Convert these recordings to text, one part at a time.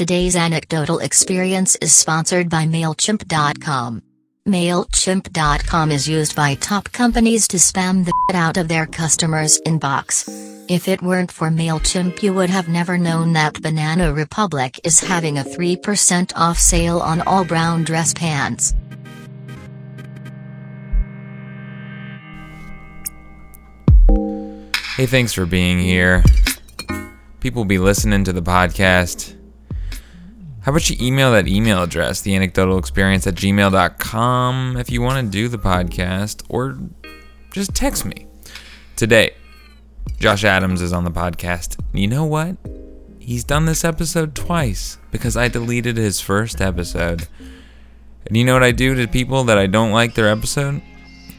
Today's anecdotal experience is sponsored by MailChimp.com. MailChimp.com is used by top companies to spam the out of their customers' inbox. If it weren't for MailChimp, you would have never known that Banana Republic is having a 3% off sale on all brown dress pants. Hey, thanks for being here. People be listening to the podcast. How about you email that email address, the anecdotal experience at gmail.com, if you want to do the podcast, or just text me. Today, Josh Adams is on the podcast. You know what? He's done this episode twice because I deleted his first episode. And you know what I do to people that I don't like their episode?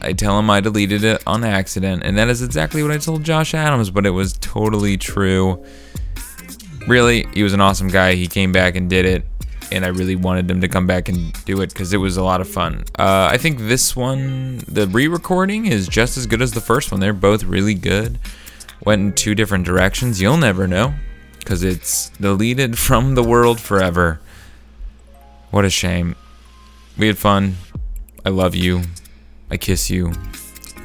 I tell them I deleted it on accident, and that is exactly what I told Josh Adams, but it was totally true. Really, he was an awesome guy. He came back and did it, and I really wanted him to come back and do it because it was a lot of fun. Uh, I think this one, the re recording, is just as good as the first one. They're both really good. Went in two different directions. You'll never know because it's deleted from the world forever. What a shame. We had fun. I love you. I kiss you.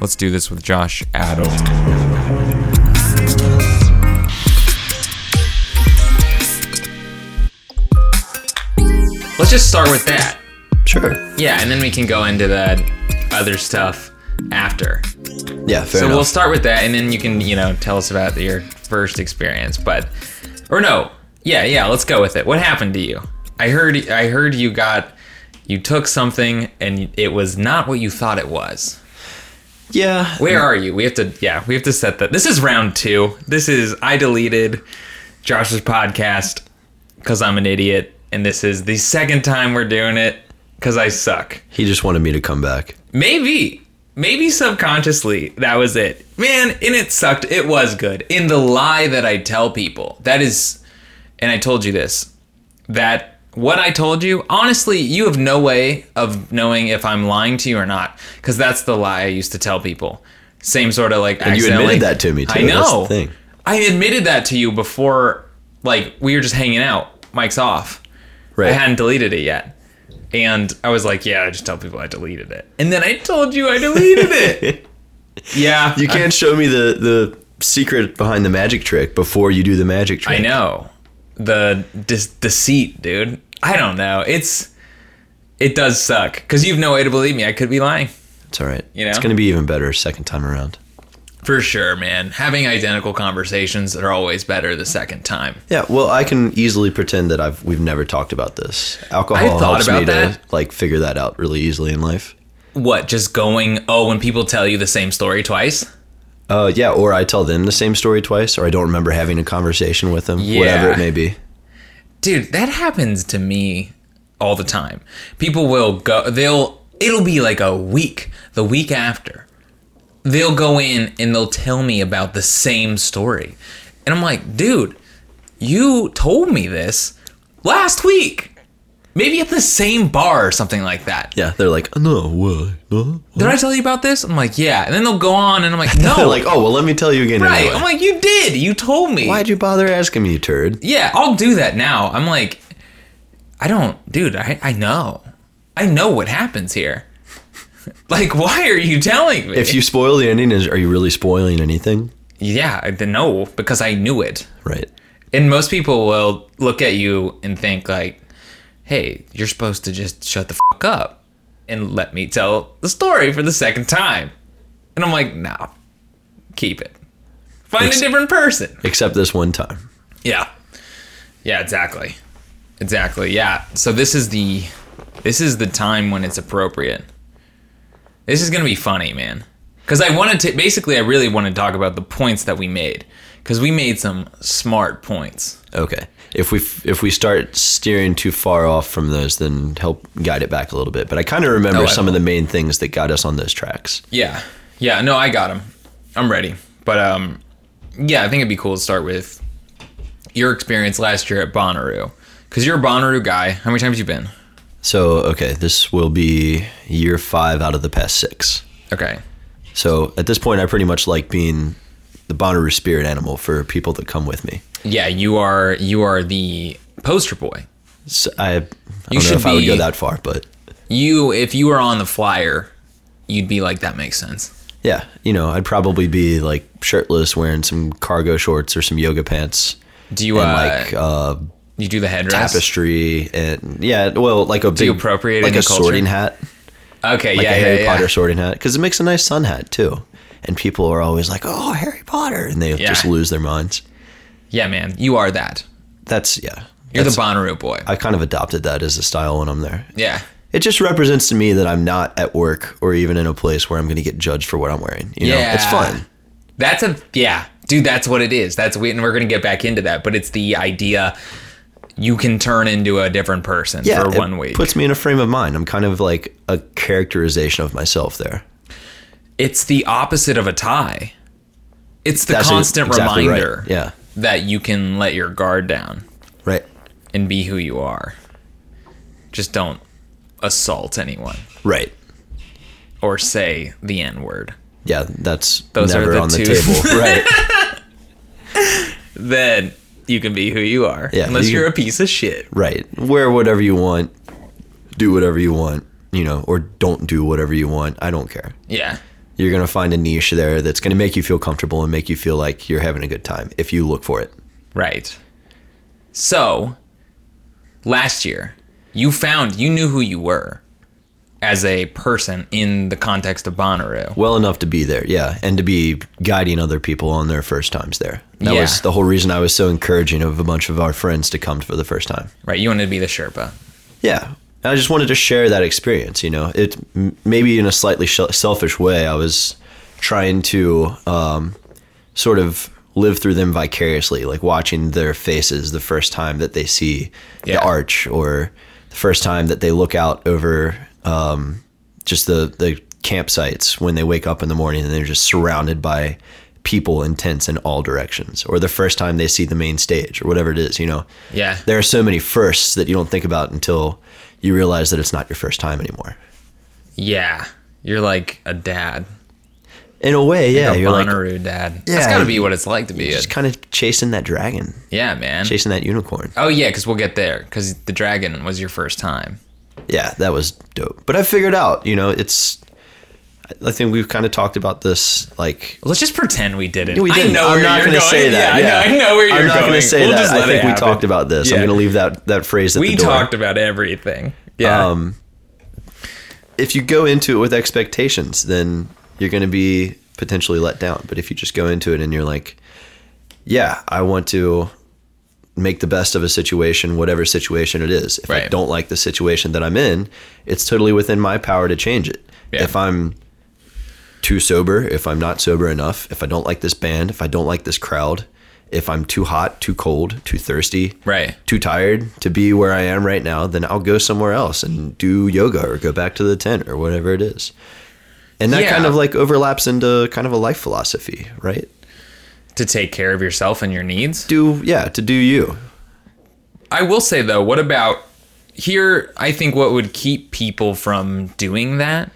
Let's do this with Josh Adams. Let's just start with that. Sure. Yeah, and then we can go into the other stuff after. Yeah, fair so enough. we'll start with that, and then you can, you know, tell us about your first experience. But, or no, yeah, yeah, let's go with it. What happened to you? I heard, I heard you got, you took something, and it was not what you thought it was. yeah. Where are you? We have to, yeah, we have to set that. This is round two. This is I deleted Josh's podcast because I'm an idiot, and this is the second time we're doing it because I suck. He just wanted me to come back. Maybe, maybe subconsciously that was it, man. And it sucked. It was good. In the lie that I tell people, that is, and I told you this, that what I told you, honestly, you have no way of knowing if I'm lying to you or not, because that's the lie I used to tell people. Same sort of like. And you admitted that to me, too. I know. thing. I admitted that to you before, like we were just hanging out. Mic's off. Right. I hadn't deleted it yet. And I was like, yeah, I just tell people I deleted it. And then I told you I deleted it. yeah. You can't show me the the secret behind the magic trick before you do the magic trick. I know. The de- deceit, dude. I don't know. It's it does suck cuz you've no way to believe me. I could be lying. It's all right. You know? It's going to be even better second time around. For sure, man. Having identical conversations are always better the second time. Yeah, well, I can easily pretend that I've we've never talked about this. Alcohol I thought helps about me to that. like figure that out really easily in life. What, just going, oh, when people tell you the same story twice? Uh, yeah, or I tell them the same story twice, or I don't remember having a conversation with them, whatever it may be. dude that happens to me all the time people will go they'll it'll be like a week the week after they'll go in and they'll tell me about the same story and i'm like dude you told me this last week maybe at the same bar or something like that Yeah, they're like, no, what? No? did i tell you about this i'm like yeah and then they'll go on and i'm like no They're like, oh, well, let me tell you again. right anyway. i'm like you did you told me Why'd you bother asking me, turd? Yeah, I'll do that now. I'm like, I don't, dude, I, I know. I know what happens here. like, why are you telling me? If you spoil the ending, is are you really spoiling anything? yeah, I know because I knew it. Right. And most people will look at you and think, like, hey, you're supposed to just shut the fuck up and let me tell the story for the second time. And I'm like, no, keep it. Find Ex- a different person. Except this one time. Yeah. Yeah, exactly. Exactly. Yeah. So this is the this is the time when it's appropriate. This is going to be funny, man. Cuz I wanted to basically I really want to talk about the points that we made cuz we made some smart points. Okay. If we if we start steering too far off from those, then help guide it back a little bit. But I kind of remember I some of the main things that got us on those tracks. Yeah. Yeah, no, I got them. I'm ready. But um yeah, I think it'd be cool to start with your experience last year at Bonnaroo. Cuz you're a Bonnaroo guy. How many times you been? So okay, this will be year five out of the past six. Okay. So at this point, I pretty much like being the Bonnaroo spirit animal for people that come with me. Yeah, you are you are the poster boy. So I, I don't know should if I would go that far, but You, if you were on the flyer, you'd be like, that makes sense. yeah, you know, I'd probably be like shirtless, wearing some cargo shorts or some yoga pants, Do you, and uh, like uh, you do the headdress? tapestry, and yeah, well, like a big, you appropriate like a culture? sorting hat, Okay, like yeah, a yeah, Harry yeah. Potter sorting hat, because it makes a nice sun hat too. And people are always like, "Oh, Harry Potter," and they Yeah. just lose their minds. Yeah, man, you are that. That's yeah. You're That's- the Bonnaroo boy. I kind of adopted that as a style when I'm there. yeah. It just represents to me that I'm not at work or even in a place where I'm going to get judged for what I'm wearing. You know, it's fun. That's a yeah, dude. That's what it is. That's we, and we're gonna get back into that. But it's the idea you can turn into a different person Yeah, for one week. Yeah. puts me in a frame of mind. I'm kind of like a characterization of myself there. it's the opposite of a tie. It's the That's constant exactly right. reminder Yeah, that you can let your guard down right, and be who you are. Just don't assault anyone right. or say the N word. Yeah, that's Those are never the on the two. table. right, Then you can be who you are. Yeah, unless you are a piece of shit. right. Wear whatever you want, do whatever you want, you know, or don't do whatever you want. I don't care. Yeah. You're going to find a niche there that's going to make you feel comfortable and make you feel like you're having a good time if you look for it. Right. So, last year, you found you knew who you were as a person in the context of Bonnaroo. well enough to be there, yeah, and to be guiding other people on their first times there. That Yeah. was the whole reason I was so encouraging of a bunch of our friends to come for the first time. Right. You wanted to be the Sherpa. Yeah, I just wanted to share that experience. You know, it maybe in a slightly sh- selfish way. I was trying to um, sort of live through them vicariously, like watching their faces the first time that they see Yeah. the arch, or the first time that they look out over um, just the the campsites when they wake up in the morning and they're just surrounded by people in tents in all directions, or the first time they see the main stage, or whatever it is. You know, Yeah. there are so many firsts that you don't think about until you realize that it's not your first time anymore. Yeah. You're like a dad. In a way, yeah, a you're like Bonnaroo dad. That's Yeah, got to be what it's like to be a. just kind of chasing that dragon, Yeah, man. chasing that unicorn. Oh, yeah, because we'll get there. Because the dragon was your first time. Yeah, that was dope. But I figured out, you know, it's. I think we've kind of talked about this, like. Let's just pretend we didn't. We didn't. know I'm not going to say that. Yeah, Yeah, I know, I know where you're I'm not going. gonna say We'll that. I think we talked about this. I'm going to leave that that phrase at We the door. We talked about everything. Yeah. Um, if you go into it with expectations, then you're going to be potentially let down. But if you just go into it and you're like, yeah, I want to make the best of a situation, whatever situation it is. If I don't like the situation that I'm in, it's totally within my power to change it. Yeah. If I'm too sober, if I'm not sober enough, if I don't like this band, if I don't like this crowd, if I'm too hot, too cold, too thirsty, Right. too tired to be where I am right now, then I'll go somewhere else and do yoga or go back to the tent or whatever it is. And that Yeah. kind of like overlaps into kind of a life philosophy, right? To take care of yourself and your needs. Do yeah, to do you. I will say though, what about here? I think what would keep people from doing that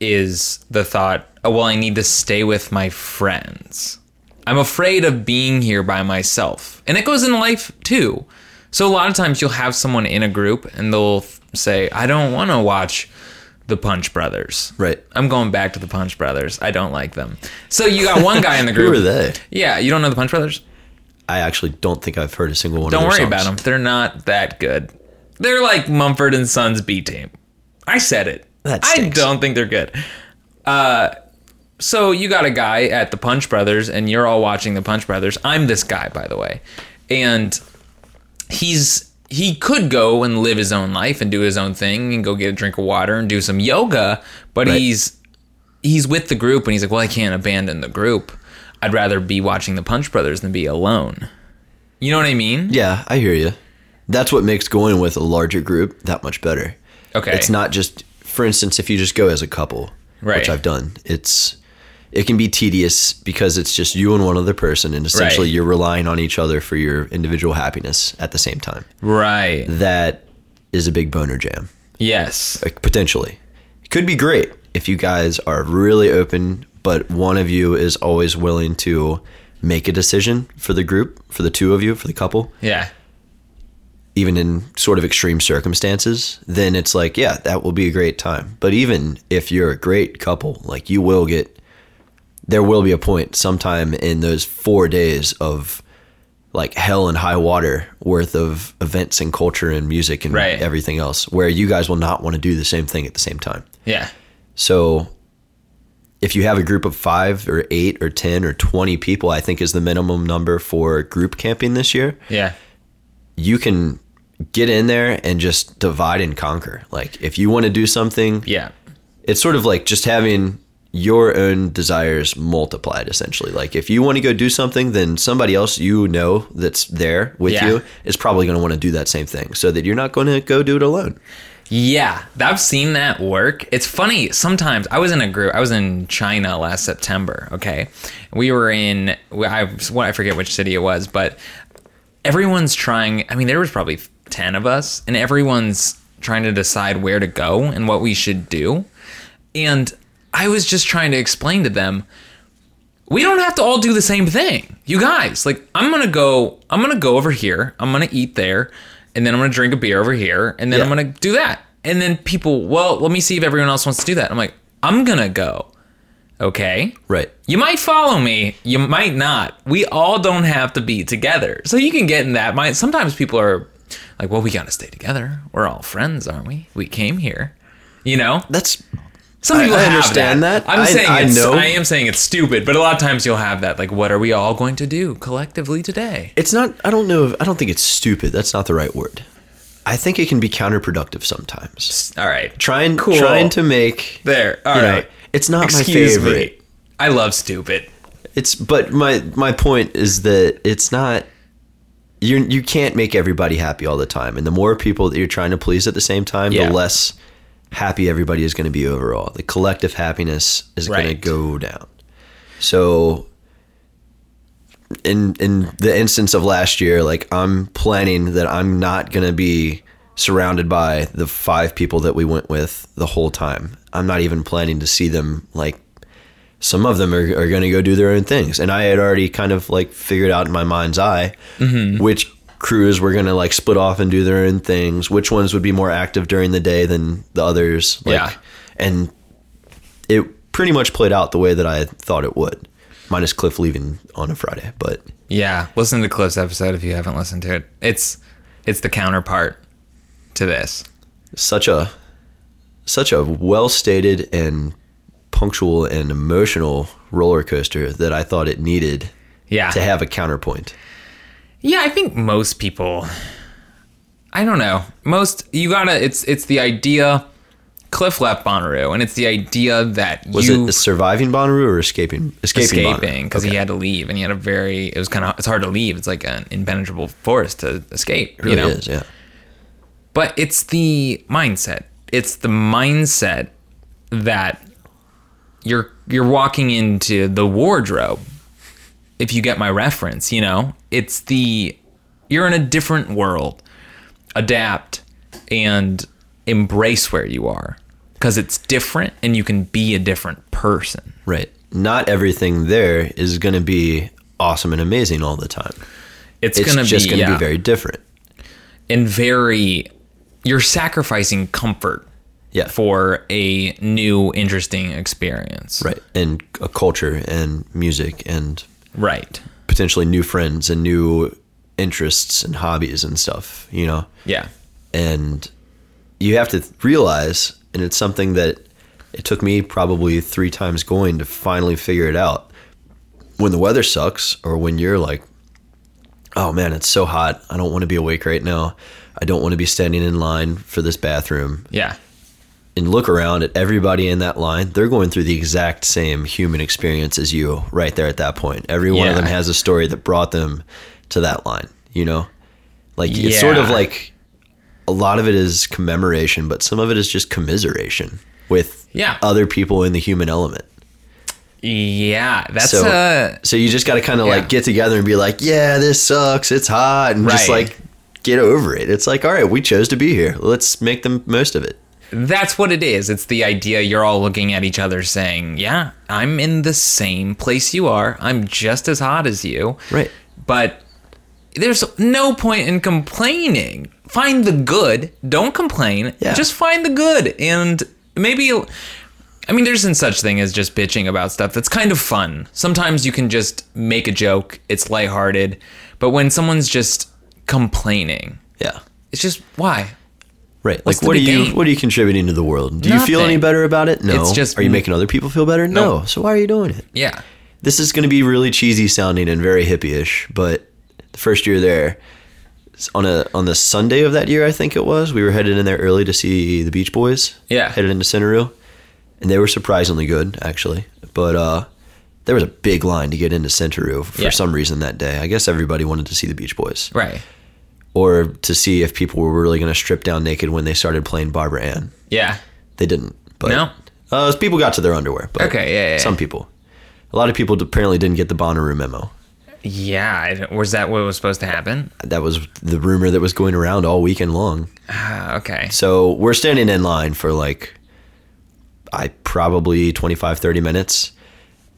is the thought, oh, well, I need to stay with my friends. I'm afraid of being here by myself. And it goes in life too. So a lot of times you'll have someone in a group and they'll say, I don't want to watch the Punch Brothers. Right. I'm going back to the Punch Brothers. I don't like them. So you got one guy in the group. Who are they? Yeah, you don't know the Punch Brothers? I actually don't think I've heard a single one of them. Don't worry songs. about them. They're not that good. They're like Mumford and Sons B team. I said it. That I don't think they're good. Uh, so you got a guy at the Punch Brothers, and you're all watching the Punch Brothers. I'm this guy, by the way, and he's he could go and live his own life and do his own thing and go get a drink of water and do some yoga, but Right. he's he's with the group and he's like, well, I can't abandon the group. I'd rather be watching the Punch Brothers than be alone. You know what I mean? Yeah, I hear you. That's what makes going with a larger group that much better. Okay. It's not just, for instance, if you just go as a couple, Right. which I've done, it's it can be tedious because it's just you and one other person, and essentially Right. you're relying on each other for your individual happiness at the same time. Right. That is a big boner jam, Yes. like, potentially. It could be great if you guys are really open, but one of you is always willing to make a decision for the group, for the two of you, for the couple Yeah. even in sort of extreme circumstances, then it's like, yeah, that will be a great time. But even if you're a great couple, like you will get, there will be a point sometime in those four days of like hell and high water worth of events and culture and music and Right. everything else where you guys will not want to do the same thing at the same time. Yeah. So if you have a group of five or eight or 10 or 20 people, I think is the minimum number for group camping this year, Yeah. you can get in there and just divide and conquer. Like if you want to do something, Yeah. it's sort of like just having your own desires multiplied essentially. Like if you want to go do something, then somebody else you know that's there with Yeah. you is probably going to want to do that same thing so that you're not going to go do it alone. Yeah, I've seen that work. It's funny. Sometimes I was in a group. I was in China last September. Okay, we were in. I what I forget which city it was, but everyone's trying. I mean, there was probably ten of us, and everyone's trying to decide where to go and what we should do. And I was just trying to explain to them we don't have to all do the same thing. You guys, like I'm going to go I'm going to go over here. I'm going to eat there and then I'm going to drink a beer over here and then I'm going to do that. And then people, well, let me see if everyone else wants to do that. I'm like, I'm going to go. Okay? Right. You might follow me, you might not. We all don't have to be together. So you can get in that mind. Sometimes people are like, well, we got to stay together. We're all friends, aren't we? We came here. You know? That's Some people I understand that. I'm I- saying I it's, know. I am saying it's stupid, but a lot of times you'll have that. Like, what are we all going to do collectively today? It's not. I don't know. If, I don't think it's stupid. That's not the right word. I think it can be counterproductive sometimes. All right, Trying, Cool. trying to make there. All right, know, it's not Excuse my favorite. me. I love stupid. It's but my my point is that it's not. You you can't make everybody happy all the time, and the more people that you're trying to please at the same time, Yeah. the less happy everybody is going to be overall. The collective happiness is going to go down. So in in the instance of last year, like I'm planning that I'm not gonna be surrounded by the five people that we went with the whole time. I'm not even planning to see them like some of them are, are gonna go do their own things. And I had already kind of like figured out in my mind's eye mm-hmm. which crews were gonna like split off and do their own things, which ones would be more active during the day than the others. Like Yeah. and it pretty much played out the way that I thought it would. Minus Cliff leaving on a Friday, but Yeah, listen to Cliff's episode if you haven't listened to it. It's it's the counterpart to this. such a such a well stated and punctual and emotional roller coaster that I thought it needed Yeah, to have a counterpoint. Yeah, I think most people I don't know. Most you gotta it's it's the idea Cliff left Bonnaroo and it's the idea that Was you it surviving Bonnaroo or escaping escaping, escaping because he had to leave and he had a very it was kind of it's hard to leave. It's like an impenetrable forest to escape. It really you know? is, yeah. But it's the mindset. It's the mindset that you're you're walking into the wardrobe. If you get my reference, you know, it's the you're in a different world. Adapt and embrace where you are because it's different and you can be a different person. Right. Not everything there is going to be awesome and amazing all the time. It's, It's gonna just going to yeah, be very different. and very you're sacrificing comfort Yeah. for a new interesting experience. Right. And a culture and music and Right. Potentially new friends and new interests and hobbies and stuff, you know? Yeah. and you have to realize and it's something that it took me probably three times going to finally figure it out when the weather sucks or when you're like oh man it's so hot i don't want to be awake right now i don't want to be standing in line for this bathroom Yeah. And look around at everybody in that line they're going through the exact same human experience as you right there at that point. Every one of them has a story that brought them to that line you know? Like it's sort of like a lot of it is commemoration but some of it is just commiseration with Yeah. other people in the human element. Yeah. That's so uh so you just got to kind of yeah. like get together and be like yeah this sucks it's hot and just like get over it. It's like all right we chose to be here. Let's make the most of it that's what it is. It's the idea you're all looking at each other saying, "Yeah, I'm in the same place you are. I'm just as hot as you." Right. But there's no point in complaining. Find the good. Don't complain. Yeah. Just find the good. And maybe, I mean, there's no such thing as just bitching about stuff. That's kind of fun. Sometimes you can just make a joke, it's lighthearted. But when someone's just complaining, Yeah. it's just, why? Right. What's like what are you what are you contributing to the world? Do you feel any better about it? No. It's just- Are you making other people feel better? No. No. So why are you doing it? Yeah. This is going to be really cheesy sounding and very hippie-ish, but the first year there on a on the Sunday of that year, I think it was, we were headed in there early to see the Beach Boys. Yeah. Headed into Centeroo. And they were surprisingly good, actually. But uh there was a big line to get into Centeroo for Yeah. some reason that day. I guess everybody wanted to see the Beach Boys. Right. Or to see if people were really going to strip down naked when they started playing Barbara Ann. Yeah. They didn't. But No? uh, people got to their underwear. But Okay, yeah, yeah, Some people. A lot of people apparently didn't get the Bonnaroo memo. Yeah. Was that what was supposed to happen? That was the rumor that was going around all weekend long. Ah, okay. So we're standing in line for like, I probably 25, 30 minutes.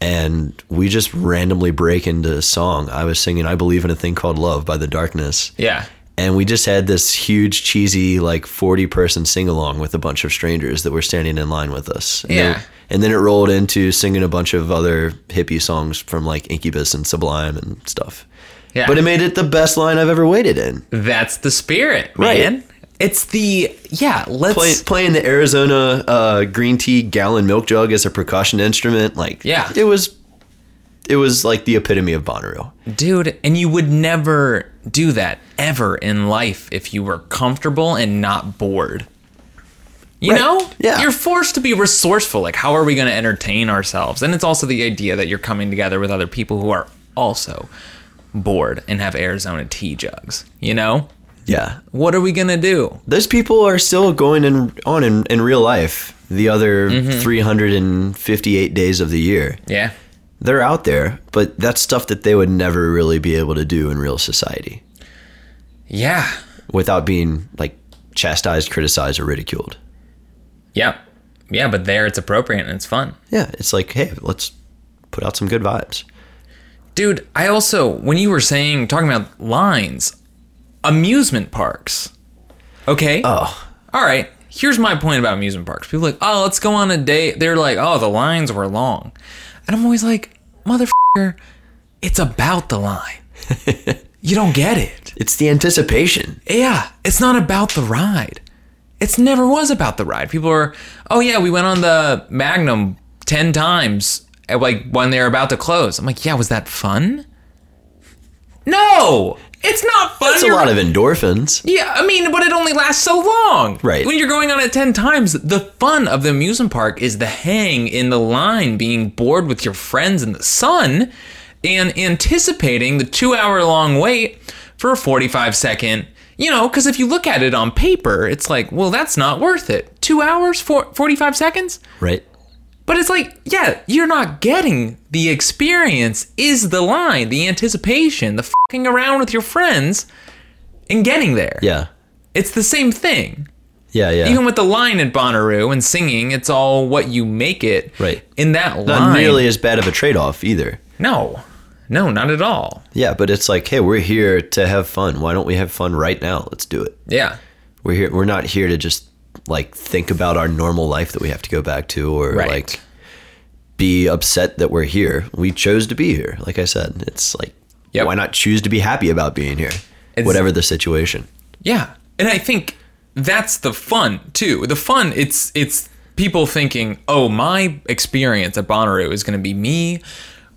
And we just randomly break into a song. I was singing I Believe in a Thing Called Love by The Darkness. Yeah. And we just had this huge, cheesy, like 40 person sing along with a bunch of strangers that were standing in line with us. And Yeah. then- and then it rolled into singing a bunch of other hippie songs from like Incubus and Sublime and stuff. Yeah. But it made it the best line I've ever waited in. That's the spirit, Right. man. It's the yeah. Let's Play, playing the Arizona uh, green tea gallon milk jug as a percussion instrument, like Yeah. it was, it was like the epitome of Bonnaroo. dude. And you would never do that ever in life if you were comfortable and not bored. You Right. know, Yeah. You're forced to be resourceful. Like, how are we going to entertain ourselves? And it's also the idea that you're coming together with other people who are also bored and have Arizona tea jugs. You know, Yeah, what are we gonna do? those people are still going in, on in, in real life. The other Mm-hmm. 358 days of the year, Yeah, they're out there, but that's stuff that they would never really be able to do in real society yeah, without being like chastised, criticized, or ridiculed. yeah, yeah. But there, it's appropriate and it's fun. Yeah, it's like, hey, let's put out some good vibes. Dude, I also, when you were saying, talking about lines, amusement parks. Okay. Oh, All right. Here's my point about amusement parks. People are like, oh, let's go on a date. They're like, oh, the lines were long. And I'm always like, motherfucker, it's about the line. you don't get it. it's the anticipation. Yeah, it's not about the ride. It's never was about the ride. People are, oh yeah, we went on the Magnum ten times, at, like when they were about to close. I'm like, yeah, was that fun? No, it's not fun. That's a You're- lot of endorphins. yeah, I mean, but it only lasts so long. Right. When you're going on it 10 times, the fun of the amusement park is the hang in the line, being bored with your friends in the sun, and anticipating the two hour long wait for a 45 second. You know, because if you look at it on paper, it's like, well, that's not worth it. Two hours, for 45 seconds? Right. But it's like, yeah, you're not getting the experience, is the line, the anticipation, the fucking around with your friends, and getting there. Yeah. It's the same thing. Yeah. Yeah. Even with the line at Bonnaroo and singing, it's all what you make it. Right. In that line. Not nearly as bad of a trade off either. No. No, not at all. Yeah, but it's like, hey, we're here to have fun. Why don't we have fun right now? Let's do it. Yeah. We're here. We're not here to just like think about our normal life that we have to go back to, or Right. like be upset that we're here. We chose to be here. Like I said, it's like, Yep. why not choose to be happy about being here, It's- whatever the situation. Yeah. And I think that's the fun too. The fun it's it's people thinking, "Oh, my experience at Bonnaroo is going to be me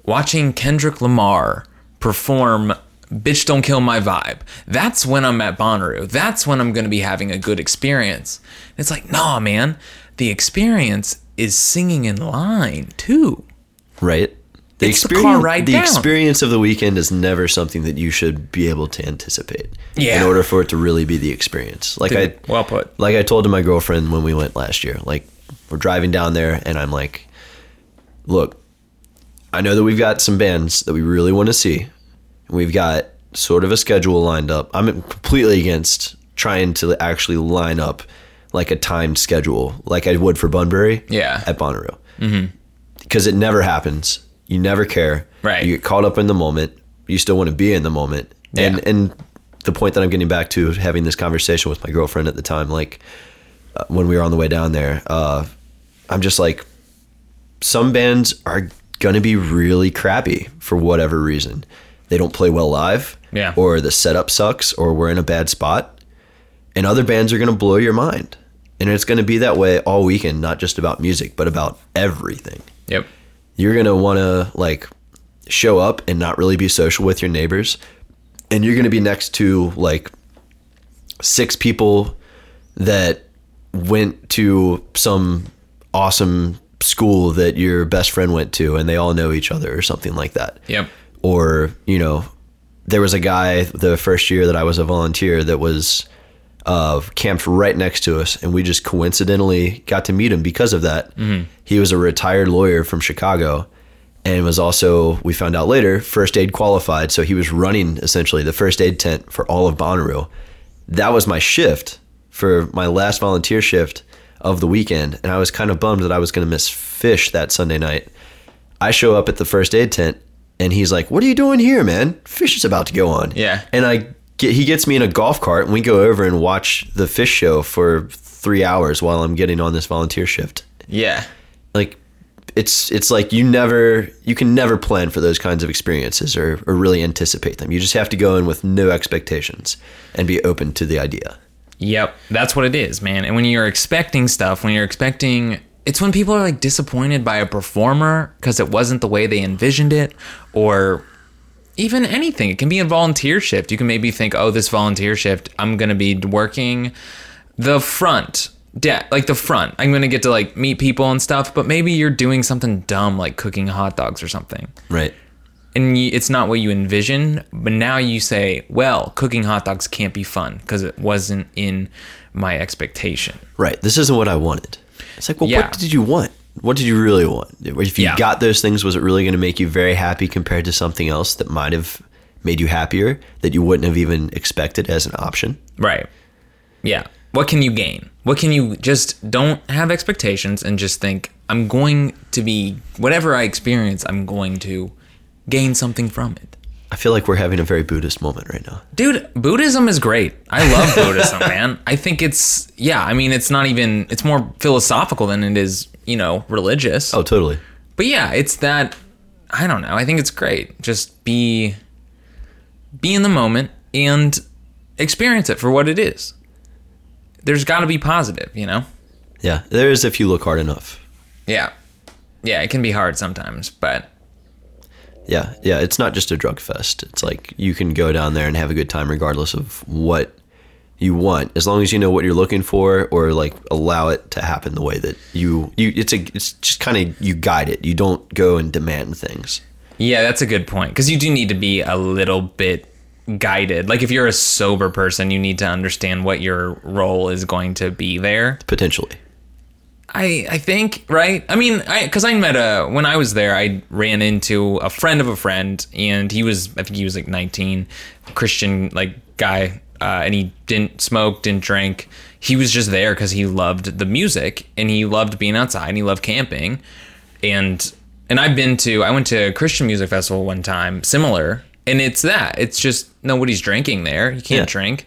watching Kendrick Lamar perform Bitch Don't Kill My Vibe. That's when I'm at Bonnaroo. That's when I'm going to be having a good experience." It's like, "Nah, man. The experience is singing in line too." Right. The It's the experience, car ride the down. experience of the weekend is never something that you should be able to anticipate. Yeah. In order for it to really be the experience, like I, well put. like I told to my girlfriend when we went last year, like we're driving down there and I'm like, look, I know that we've got some bands that we really want to see. We've got sort of a schedule lined up. I'm completely against trying to actually line up like a timed schedule like I would for Bunbury Yeah. at Bonnaroo. Mm-hmm. Because it never happens. You never care. Right. You get caught up in the moment. You still want to be in the moment. And Yeah. and the point that I'm getting back to having this conversation with my girlfriend at the time, like uh, when we were on the way down there, uh, I'm just like, some bands are gonna be really crappy for whatever reason. They don't play well live, Yeah. or the setup sucks, or we're in a bad spot. And other bands are gonna blow your mind, and it's gonna be that way all weekend, not just about music, but about everything Yep. you're gonna want to like show up and not really be social with your neighbors and you're gonna be next to like six people that went to some awesome school that your best friend went to and they all know each other or something like that Yep. Or you know there was a guy the first year that i was a volunteer that was uh, camped right next to us and we just coincidentally got to meet him because of that. He was a retired lawyer from chicago and was also we found out later first aid qualified. So he was running essentially the first aid tent for all of bonnaroo. That was my shift for my last volunteer shift of the weekend and i was kind of bummed that i was going to miss Phish that sunday night. I show up at the first aid tent and he's like, "What are you doing here, man? Phish is about to go on." Yeah. And I get he gets me in a golf cart and we go over and watch the Phish show for 3 hours while I'm getting on this volunteer shift. Yeah. Like it's it's like you never you can never plan for those kinds of experiences or, or really anticipate them. You just have to go in with no expectations and be open to the idea. Yep, that's what it is, man. And when you're expecting stuff, when you're expecting, it's when people are like disappointed by a performer because it wasn't the way they envisioned it, or even anything. It can be a volunteer shift. You can maybe think, oh, this volunteer shift, I'm gonna be working the front. Yeah, like the front. I'm gonna get to like meet people and stuff, but maybe you're doing something dumb like cooking hot dogs or something Right. and you, it's not what you envision but now you say well cooking hot dogs can't be fun because it wasn't in my expectation Right. This isn't what I wanted. It's like, well, Yeah. what did you want? What did you really want? If you Yeah. got those things, was it really going to make you very happy compared to something else that might have made you happier that you wouldn't have even expected as an option? right yeah what can you gain what can you just don't have expectations and just think i'm going to be whatever i experience i'm going to gain something from it I feel like we're having a very Buddhist moment right now. Dude, Buddhism is great. I love Buddhism, man. I think it's yeah, I mean it's not even it's more philosophical than it is, you know, religious. Oh, totally. But yeah, it's that I don't know. I think it's great. Just be be in the moment and experience it for what it is. There's got to be positive, you know? Yeah, there is if you look hard enough. Yeah. Yeah, it can be hard sometimes, but Yeah, yeah, it's not just a drug fest. It's like you can go down there and have a good time regardless of what you want, as long as you know what you're looking for, or like allow it to happen the way that you you. It's a it's just kind of you guide it. You don't go and demand things. yeah, that's a good point cuz you do need to be a little bit guided. Like if you're a sober person, you need to understand what your role is going to be there. Potentially, I I think right. I mean, I because I met a when I was there, I ran into a friend of a friend, and he was I think he was like 19, Christian like guy, uh, and he didn't smoke, didn't drink. He was just there because he loved the music and he loved being outside and he loved camping, and and I've been to I went to a Christian music festival one time, similar, and it's that it's just nobody's drinking there. You can't Yeah. drink,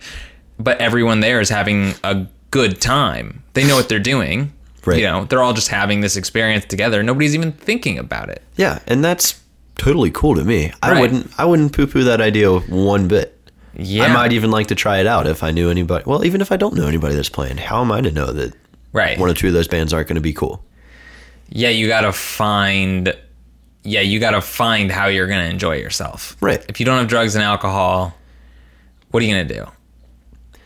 but everyone there is having a good time. They know what they're doing. Right. You know, they're all just having this experience together. Nobody's even thinking about it. yeah, and that's totally cool to me. I Right. wouldn't I wouldn't poo poo that idea one bit. Yeah. I might even like to try it out if I knew anybody. Well, even if I don't know anybody that's playing, how am I to know that Right. one or two of those bands aren't going to be cool? yeah, you got to find yeah, you got to find how you're going to enjoy yourself. Right. If you don't have drugs and alcohol, what are you going to do?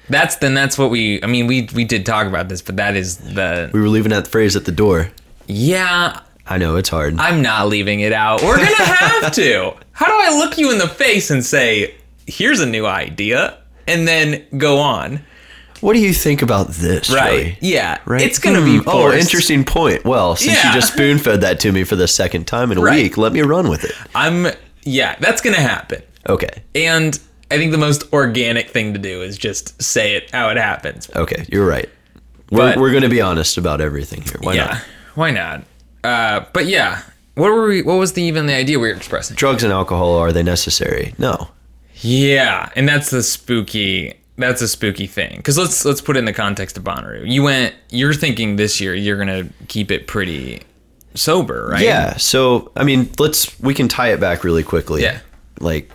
That's then that's what we I mean, we we did talk about this, but that is the We were leaving that phrase at the door. Yeah, I know it's hard. I'm not leaving it out. We're going to have to. How do I look you in the face and say, "Here's a new idea?" and then go on? What do you think about this? Right. Joey? Yeah. Right. It's going to be Hmm. Oh, interesting point. Well, since Yeah. you just spoon fed that to me for the second time in a Right. week, let me run with it. I'm yeah, that's gonna happen. Okay. And I think the most organic thing to do is just say it how it happens. Okay. You're right. We're, we're going to be honest about everything here. Why yeah, not? why not? Uh, but yeah, what were we? What was the even the idea we were expressing? Drugs and alcohol are they necessary? No. Yeah, and that's the spooky. That's a spooky thing. Because let's let's put it in the context of Bonnaroo. You went. You're thinking this year you're gonna keep it pretty sober, right? Yeah. So, I mean, let's we can tie it back really quickly. Yeah. Like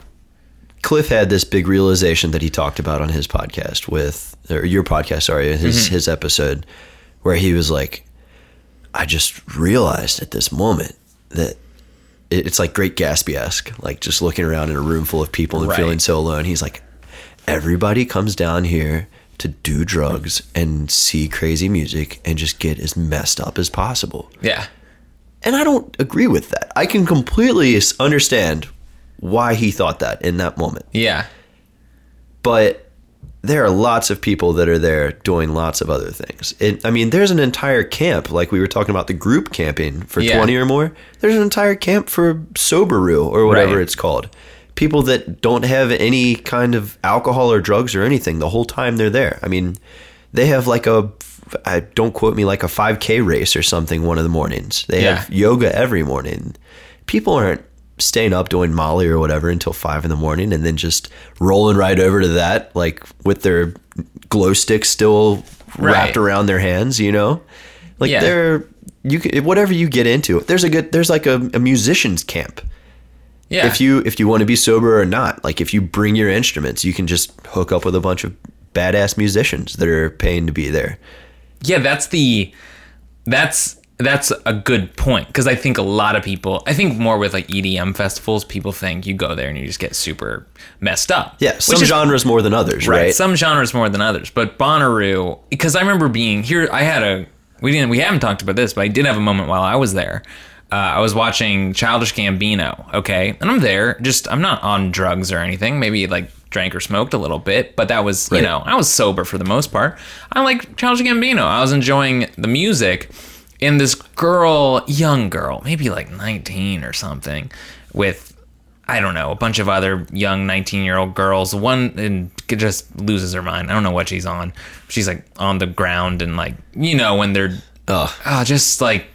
Cliff had this big realization that he talked about on his podcast with or your podcast, sorry, his Mm-hmm. his episode where he was like I just realized at this moment that it- it's like Great Gatsby-esque, like just looking around in a room full of people and Right. feeling so alone. He's like, everybody comes down here to do drugs and see crazy music and just get as messed up as possible. Yeah. And I don't agree with that. I can completely understand why he thought that in that moment. Yeah. But there are lots of people that are there doing lots of other things. It, I mean, there's an entire camp, like we were talking about the group camping for Yeah. 20 or more. There's an entire camp for Soberoo or whatever Right. it's called. People that don't have any kind of alcohol or drugs or anything the whole time they're there. I mean, they have like a, I, don't quote me, like a 5K race or something one of the mornings. They Yeah. have yoga every morning. People aren't staying up doing Molly or whatever until five in the morning and then just rolling right over to that, like with their glow sticks still wrapped around their hands, you know? Like Yeah. they're, you can, whatever you get into, there's a good, there's like a, a musician's camp. Yeah. If you, if you want to be sober or not, like if you bring your instruments, you can just hook up with a bunch of badass musicians that are paying to be there. yeah, that's the that's that's a good point because I think a lot of people, I think more with like EDM festivals, people think you go there and you just get super messed up. Yeah. Some is- genres more than others, right? Some genres more than others, but Bonnaroo, because I remember being here. I had a we didn't we haven't talked about this, but I did have a moment while I was there. Uh, I was watching Childish Gambino, okay, and I'm there. Just I'm not on drugs or anything. Maybe like drank or smoked a little bit, but that was you know I was sober for the most part. I like Childish Gambino. I was enjoying the music, and this girl, young girl, maybe like 19 or something, with I don't know, a bunch of other young 19 year old girls. One and just loses her mind. I don't know what she's on. She's like on the ground and like, you know, when they're Oh, oh, just like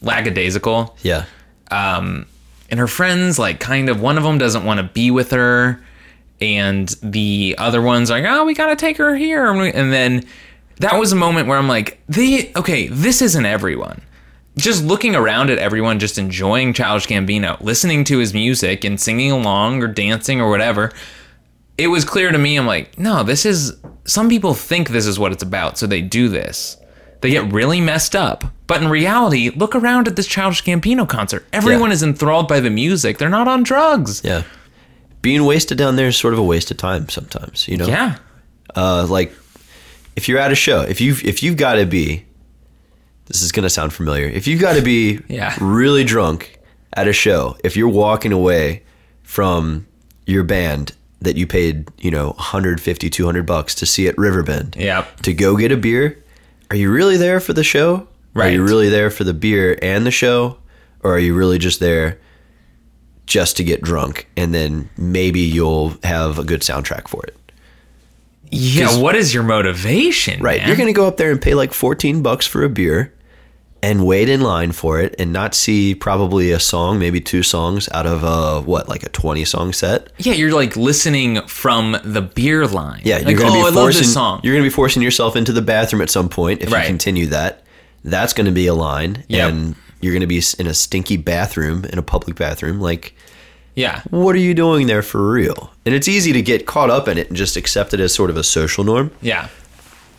lackadaisical. yeah. Um, and her friends, like, kind of, one of them doesn't want to be with her. And the other one's like, oh, we got to take her here. And then that was a moment where I'm like, they, okay, this isn't everyone. Just looking around at everyone, just enjoying Childish Gambino, listening to his music and singing along or dancing or whatever. It was clear to me, I'm like, no, this is, some people think this is what it's about, so they do this. They get really messed up. But in reality, look around at this Childish Gambino concert. Everyone Yeah. is enthralled by the music. They're not on drugs. Yeah. Being wasted down there is sort of a waste of time sometimes, you know? Yeah. Uh, like if you're at a show, if you've if you've got to be, this is gonna sound familiar. If you've got to be Yeah. really drunk at a show, if you're walking away from your band that you paid, you know, 150, 200 bucks to see at Riverbend, Yep. to go get a beer, are you really there for the show? Right. Are you really there for the beer and the show, or are you really just there? Just to get drunk, and then maybe you'll have a good soundtrack for it. Yeah. What is your motivation? Right. man? You're going to go up there and pay like 14 bucks for a beer and wait in line for it and not see probably a song, maybe two songs out of a what, like a 20 song set. Yeah, you're like listening from the beer line. Yeah, you're going to oh, be forcing song. you're going to be forcing yourself into the bathroom at some point if Right. you continue that. That's going to be a line Yep. and you're going to be in a stinky bathroom in a public bathroom like Yeah. what are you doing there for real? And it's easy to get caught up in it and just accept it as sort of a social norm. Yeah.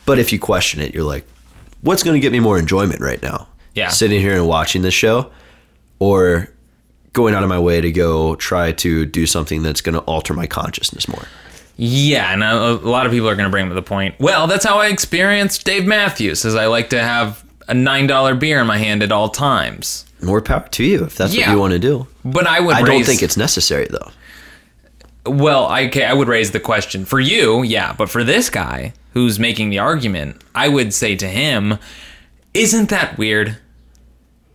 But if you question it, you're like, what's going to get me more enjoyment right now? Yeah. Sitting here and watching this show or going out of my way to go try to do something that's going to alter my consciousness more. Yeah, and a, a lot of people are going to bring up the point. Well, that's how I experienced Dave Matthews, is I like to have a nine dollar beer in my hand at all times. More power to you if that's Yeah. what you want to do. But I would. I don't think it's necessary though. Well, I, okay, I would raise the question for you, yeah, but for this guy who's making the argument, I would say to him, isn't that weird?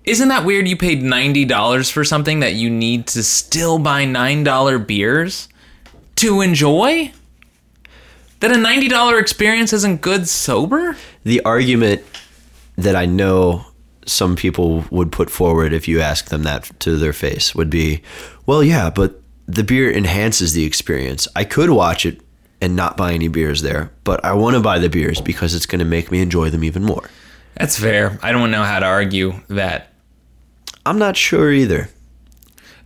Isn't that weird you paid $90 for something that you need to still buy $9 beers to enjoy? That a $90 experience isn't good sober? The argument that I know some people would put forward if you ask them that to their face would be, well, yeah, but the beer enhances the experience. I could watch it and not buy any beers there, but I want to buy the beers because it's going to make me enjoy them even more. That's fair. I don't know how to argue that. I'm not sure either.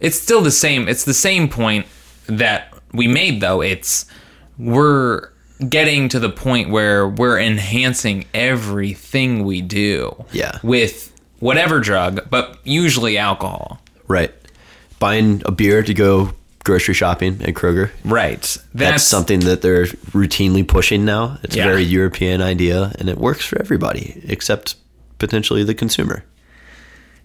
It's still the same. It's the same point that we made, though. It's we're getting to the point where we're enhancing everything we do. Yeah. With whatever drug, but usually alcohol. Right. Buying a beer to go grocery shopping at Kroger. Right. That's, something that they're routinely pushing now. It's Yeah. a very European idea and it works for everybody except potentially the consumer.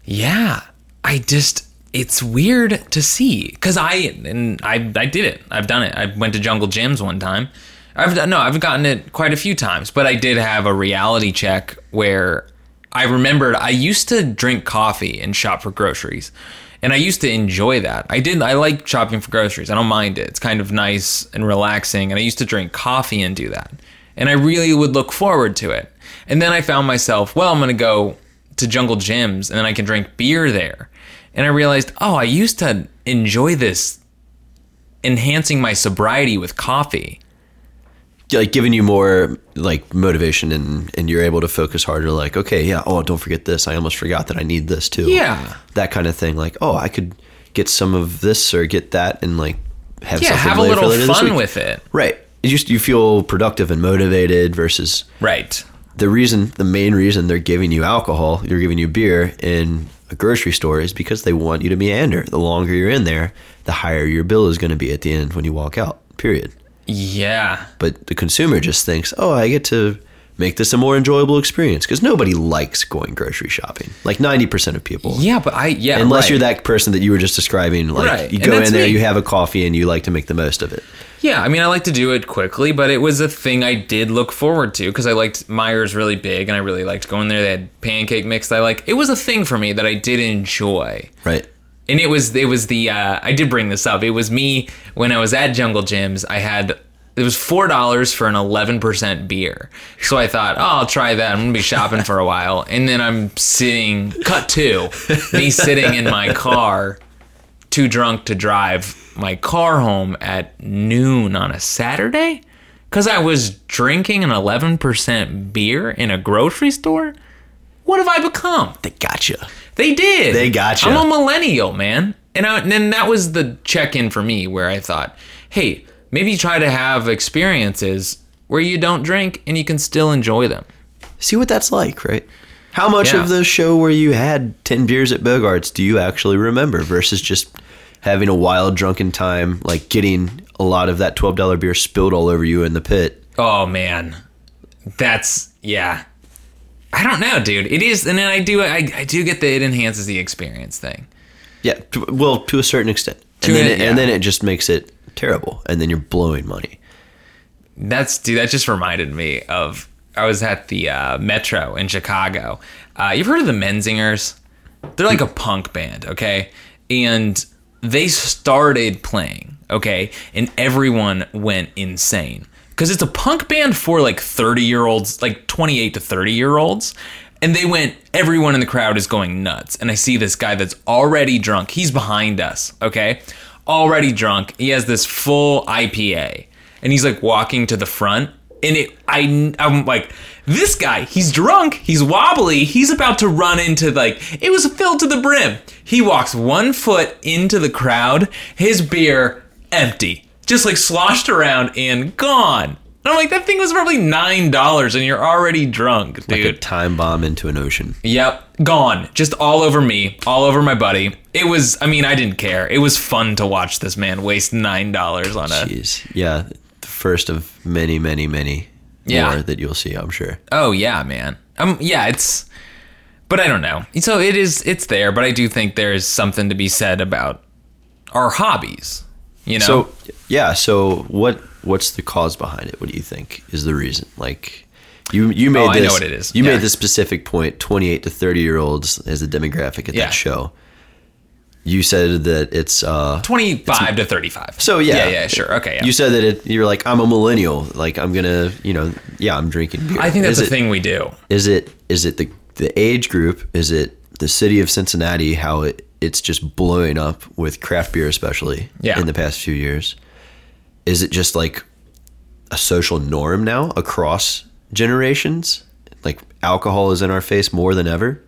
Yeah, I just it's weird to see because I and I I did it. I've done it. I went to Jungle Jim's one time. I've no, I've gotten it quite a few times, but I did have a reality check where I remembered I used to drink coffee and shop for groceries. And I used to enjoy that. I did I like shopping for groceries. I don't mind it. It's kind of nice and relaxing and I used to drink coffee and do that. And I really would look forward to it. And then I found myself, well, I'm going to go to Jungle Jim's and then I can drink beer there. And I realized, oh, I used to enjoy this enhancing my sobriety with coffee. Like giving you more like motivation and and you're able to focus harder like okay, yeah, oh, don't forget this. I almost forgot that I need this too. Yeah. That kind of thing like, oh, I could get some of this or get that and like have Yeah, something have a little fun with it. Right. You just you feel productive and motivated versus Right. the reason the main reason they're giving you alcohol, they're giving you beer in a grocery store is because they want you to meander. The longer you're in there, the higher your bill is going to be at the end when you walk out. Period. Yeah. But the consumer just thinks, "Oh, I get to make this a more enjoyable experience" because nobody likes going grocery shopping. Like 90% of people. Yeah, but I yeah, Unless right. you're that person that you were just describing, like Right. you go in there, me. you have a coffee, and you like to make the most of it. Yeah, I mean, I like to do it quickly, but it was a thing I did look forward to because I liked Meijer's really big, and I really liked going there. They had pancake mix that I like. It was a thing for me that I did enjoy, Right. And it was it was the uh, I did bring this up. It was me when I was at Jungle Jim's. I had it was four dollars for an eleven percent beer, so I thought, oh, I'll try that. I'm gonna be shopping for a while, and then I'm sitting. Cut two, me sitting in my car too drunk to drive my car home at noon on a Saturday because I was drinking an 11% beer in a grocery store? What have I become? They gotcha. They did. They got you. I'm a millennial, man. And, I, and then that was the check in for me where I thought, hey, maybe try to have experiences where you don't drink and you can still enjoy them. see what that's like, right? How much Yeah. of the show where you had 10 beers at Bogart's do you actually remember versus just having a wild drunken time, like getting a lot of that $12 beer spilled all over you in the pit? Oh man, that's yeah. I don't know, dude. It is, and then I do, I, I do get that it enhances the experience thing. Yeah, to, well, to a certain extent. To And then, it, yeah. and then it just makes it terrible, and then you're blowing money. That's dude. That just reminded me of I was at the uh, Metro in Chicago. Uh, you've heard of the Menzingers? They're like a punk band, okay? And they started playing, okay, and everyone went insane because it's a punk band for like thirty year olds, like twenty eight to thirty year olds. And they went, everyone in the crowd is going nuts. And I see this guy that's already drunk. He's behind us, okay? Already drunk. He has this full IPA and he's like walking to the front and it I I'm like this guy he's drunk he's wobbly he's about to run into like it was filled to the brim he walks one foot into the crowd his beer empty just like sloshed around and gone and I'm like that thing was probably nine dollars and you're already drunk dude. Like a time bomb into an ocean. Yep, gone. Just all over me, all over my buddy. It was, I mean, I didn't care. It was fun to watch this man waste $9 on a. Jeez. Yeah, the first of many, many, many Yeah. more that you'll see, I'm sure. Oh, yeah, man. Um, yeah, it's. But I don't know. So it is, it's there, but I do think there's something to be said about our hobbies. You know? So, yeah, so what what's the cause behind it? What do you think is the reason? Like you you made Oh, I this know what it is. You Yeah. made this specific point 28 to 30 year olds as a demographic at Yeah. that show. You said that it's uh 25 to 35. so yeah. Yeah, yeah, sure. Okay, yeah. You said that it, you're like I'm a millennial, like I'm going to, you know, yeah, I'm drinking beer. I think that's is a it, thing we do. Is it is it the the age group? Is it the city of Cincinnati how it it's just blowing up with craft beer, especially Yeah. in the past few years. Is it just like a social norm now across generations? Like alcohol is in our face more than ever.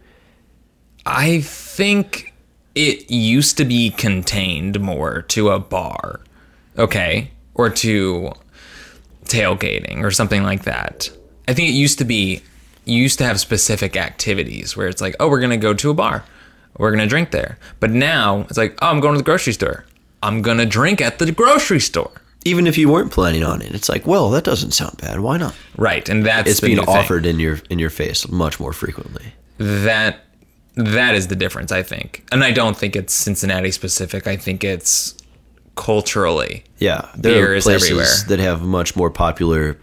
I think it used to be contained more to a bar, okay, or to tailgating or something like that. I think it used to be you used to have specific activities where it's like, oh, we're gonna go to a bar, we're gonna drink there. But now it's like, oh, I'm going to the grocery store. I'm gonna drink at the grocery store. Even if you weren't planning on it, it's like, well, that doesn't sound bad. Why not? Right, and that's It's the being new thing. offered in your in your face much more frequently. that that is the difference i think and i don't think it's cincinnati specific i think it's culturally Yeah, there Beer are places everywhere. that have much more popular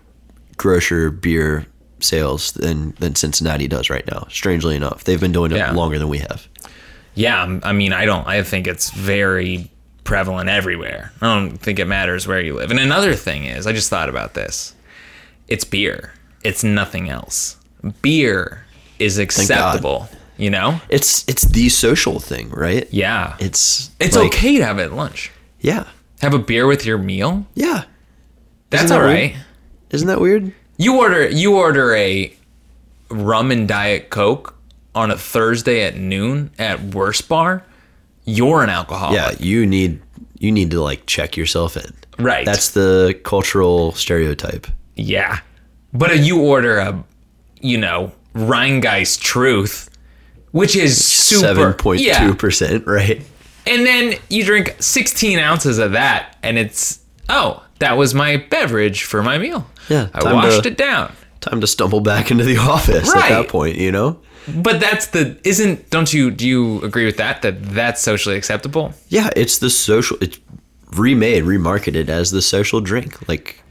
grocer beer sales than than Cincinnati does right now. Strangely enough, they've been doing it Yeah. longer than we have. Yeah I'm- mean i don't i think it's very prevalent everywhere. I don't think it matters where you live. And another thing is i just thought about this. It's beer. It's nothing else. Beer is acceptable you know? It's it's the social thing, right? yeah. It's it's like- okay to have it at lunch. Yeah, have a beer with your meal? Yeah. that's that all weird? Isn't that weird? You order you order a rum and diet coke on a Thursday at noon at Worst Bar, you're an alcoholic. Yeah, you need you need to like check yourself in. Right. That's the cultural stereotype. yeah. But if you order a you know, Rhinegeist Truth, which is super Seven point two Yeah. percent, right? And then you drink 16 ounces of that and it's oh, that was my beverage for my meal. Yeah, I washed to- it down. Time to stumble back into the office at that point, you know? But that's the isn't don't you do you agree with that that that's socially acceptable? Yeah, it's the social. It's remade, remarketed as the social drink. Like,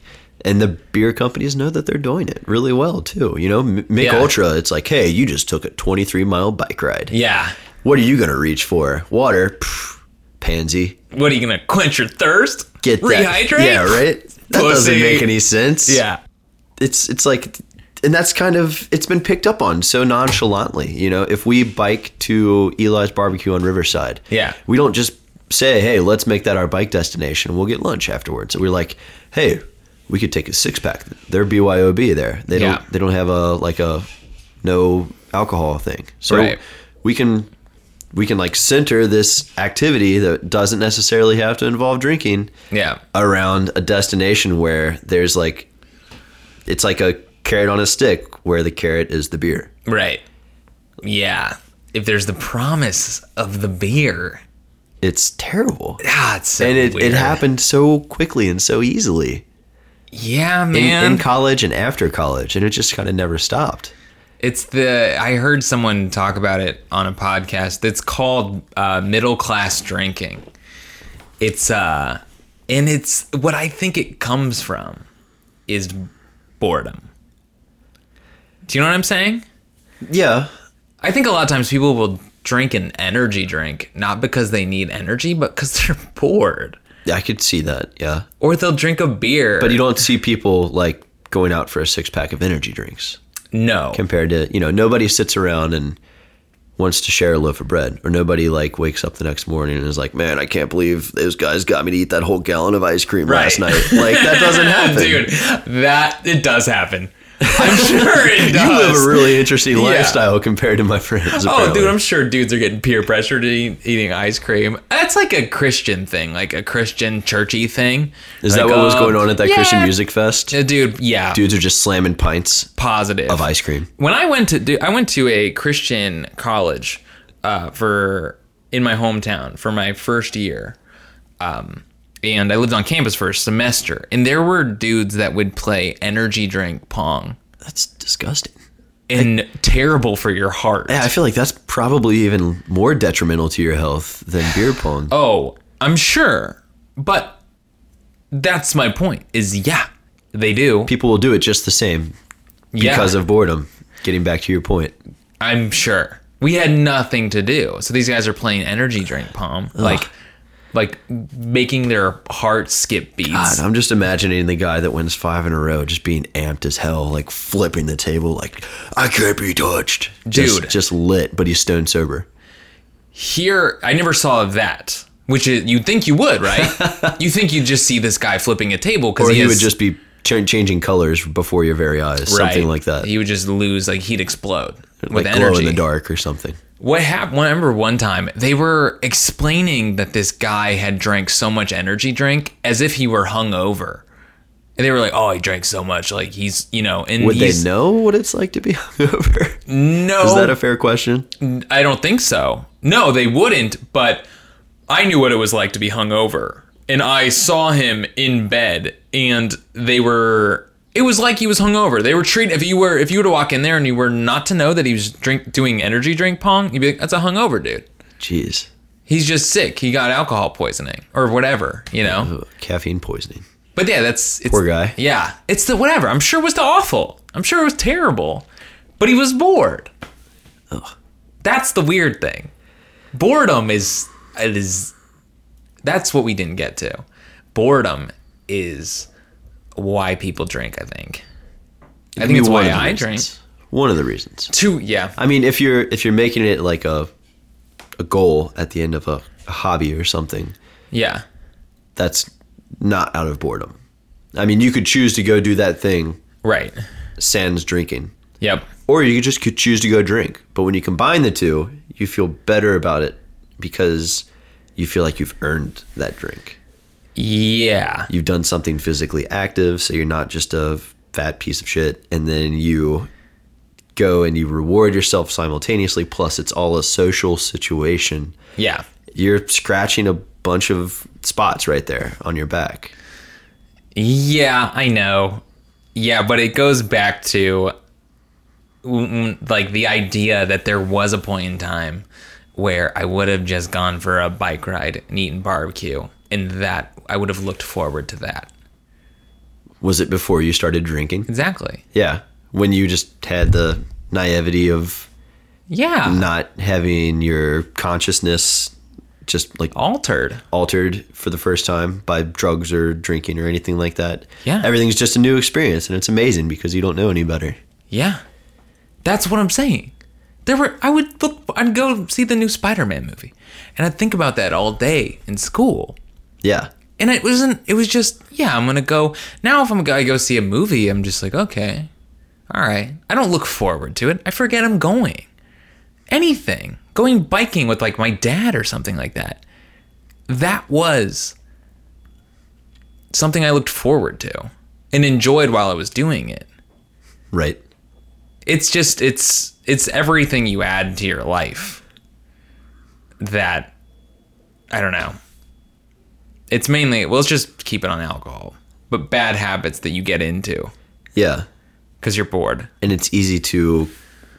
and the beer companies know that they're doing it really well too. You know, Mick Yeah. Ultra. It's like, hey, you just took a 23 mile bike ride. Yeah. What are you gonna reach for? Water, Pff, pansy. What are you gonna quench your thirst? Get that? rehydrate. Yeah, right. That doesn't make any sense. Yeah. it's it's like and that's kind of it's been picked up on so nonchalantly you know if we bike to eli's barbecue on riverside Yeah. we don't just say hey let's make that our bike destination we'll get lunch afterwards we're like hey we could take a six pack they're byob there they Yeah. don't they don't have a like a no alcohol thing so Right. we can we can like center this activity that doesn't necessarily have to involve drinking Yeah. around a destination where there's like it's like a carrot on a stick where the carrot is the beer. Right. Yeah. If there's the promise of the beer, It's terrible. ah, it's so and it, weird. it happened so quickly and so easily Yeah, in, man. in college and after college and it just kind of never stopped. it's the I heard someone talk about it on a podcast. It's called uh, middle class drinking. It's uh, and it's what I think it comes from is boredom. Do you know what I'm saying? Yeah. I think a lot of times people will drink an energy drink not because they need energy, but because they're bored. I could see that. Yeah. Or they'll drink a beer. But you don't see people like going out for a six pack of energy drinks no. compared to, you know, nobody sits around and wants to share a loaf of bread or nobody like wakes up the next morning and is like, man, I can't believe those guys got me to eat that whole gallon of ice cream last night. Like that doesn't happen. Dude, that it does happen. I'm sure it does. You live a really interesting Yeah. lifestyle compared to my friends. Oh, dude, I'm sure dudes are getting peer pressured to eat, eating ice cream. That's like a Christian thing, like a Christian churchy thing. Is that Like, what was uh, going on at that yeah. Christian music fest? Uh, Dude, yeah, Dudes are just slamming pints positive of ice cream. when I went to do, I went to a Christian college uh, for in my hometown for my first year, um, and I lived on campus for a semester. And there were dudes that would play energy drink pong, That's disgusting. and terrible for your heart. Yeah, I feel like that's probably even more detrimental to your health than beer pong. Oh, I'm sure, but that's my point. Is yeah, they do. People will do it just the same Yeah. because of boredom. Getting back to your point. I'm sure. We had nothing to do. So these guys are playing energy drink palm. Like like making their heart skip beats. God, I'm just imagining the guy that wins five in a row just being amped as hell, like flipping the table, like I can't be touched. Dude. just lit, but he's stone sober. Here, I never saw that. Which is, you'd think you would, right? you think you'd just see this guy flipping a table because Or he, he has- would just be ch- changing colors before your very eyes, something like that. He would just lose, like he'd explode with like energy. glow in the dark or something. What happened? I remember one time they were explaining that this guy had drank so much energy drink as if he were hungover. And they were like, "Oh, he drank so much, like he's, you know." And Would they know what it's like to be hungover? No, Is that a fair question? I don't think so. No, they wouldn't. But I knew what it was like to be hungover, and I saw him in bed, and they were. It was like he was hungover. They were treating. If you were, if you were to walk in there and you were not to know that he was drink doing energy drink pong, you'd be like, "That's a hungover dude." Jeez. He's just sick. He got alcohol poisoning or whatever, you know. Ugh, caffeine poisoning. But yeah, that's it's, Poor guy. Yeah, it's the whatever. I'm sure it was the awful. I'm sure it was terrible, but he was bored. Ugh. That's the weird thing. Boredom is it is. That's what we didn't get to. Boredom is why people drink. I think. I think it's why I drink. One of the reasons. Two. Yeah. I mean, if you're if you're making it like a a goal at the end of a, a hobby or something, Yeah. that's not out of boredom. I mean, you could choose to go do that thing, Right. sans drinking, Yep. or you could just could choose to go drink. But when you combine the two, you feel better about it because you feel like you've earned that drink. Yeah. You've done something physically active, so you're not just a fat piece of shit, and then you go and you reward yourself simultaneously. Plus, it's all a social situation. Yeah. You're scratching a bunch of spots right there on your back. Yeah, I know. Yeah, but it goes back to like the idea that there was a point in time where I would have just gone for a bike ride and eaten barbecue, and that I would have looked forward to that. Was it before you started drinking? Exactly. Yeah, when you just had the naivety of Yeah. not having your consciousness just like Altered. altered for the first time by drugs or drinking or anything like that. Yeah. Everything's just a new experience and it's amazing because you don't know any better. Yeah. That's what I'm saying. There were I would look I'd go see the new Spider-Man movie. And I'd think about that all day in school. Yeah. And it wasn't it was just yeah i'm gonna go now if i'm gonna go see a movie i'm just like okay all right. I don't look forward to it. I forget i'm going. Anything. Going biking with like my dad or something like that. That was something i looked forward to and enjoyed while i was doing it. Right. it's just it's it's everything you add to your life that i don't know it's mainly well let's just keep it on alcohol but bad habits that you get into Yeah. because you're bored And it's easy to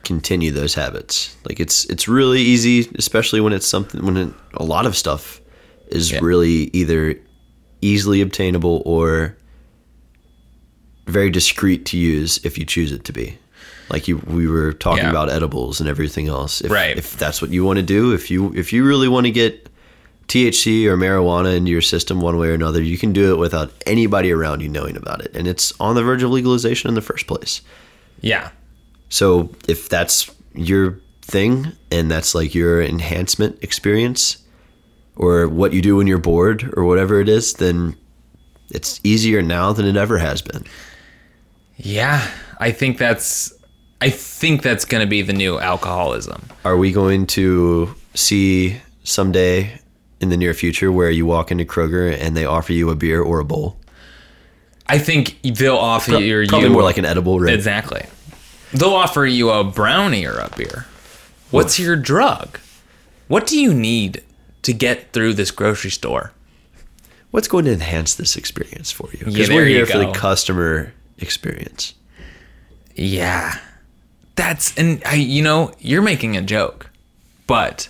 continue those habits. Like it's it's really easy, especially when it's something when it, a lot of stuff is Yeah. really either easily obtainable or very discreet to use if you choose it to be. Like you, we were talking Yeah. about edibles and everything else. If, Right. If that's what you want to do, if you if you really want to get THC or marijuana into your system one way or another, you can do it without anybody around you knowing about it, and it's on the verge of legalization in the first place. yeah So if that's your thing and that's like your enhancement experience or what you do when you're bored or whatever it is, then it's easier now than it ever has been. yeah i think that's i think that's gonna be the new alcoholism Are we going to see someday in the near future where you walk into Kroger and they offer you a beer or a bowl? i think they'll offer you Probably more like an edible, right? exactly they'll offer you a brownie or a beer what's your drug what do you need to get through this grocery store What's going to enhance this experience for you? Because there we're here for the customer experience. Yeah. That's and I you know, you're making a joke. But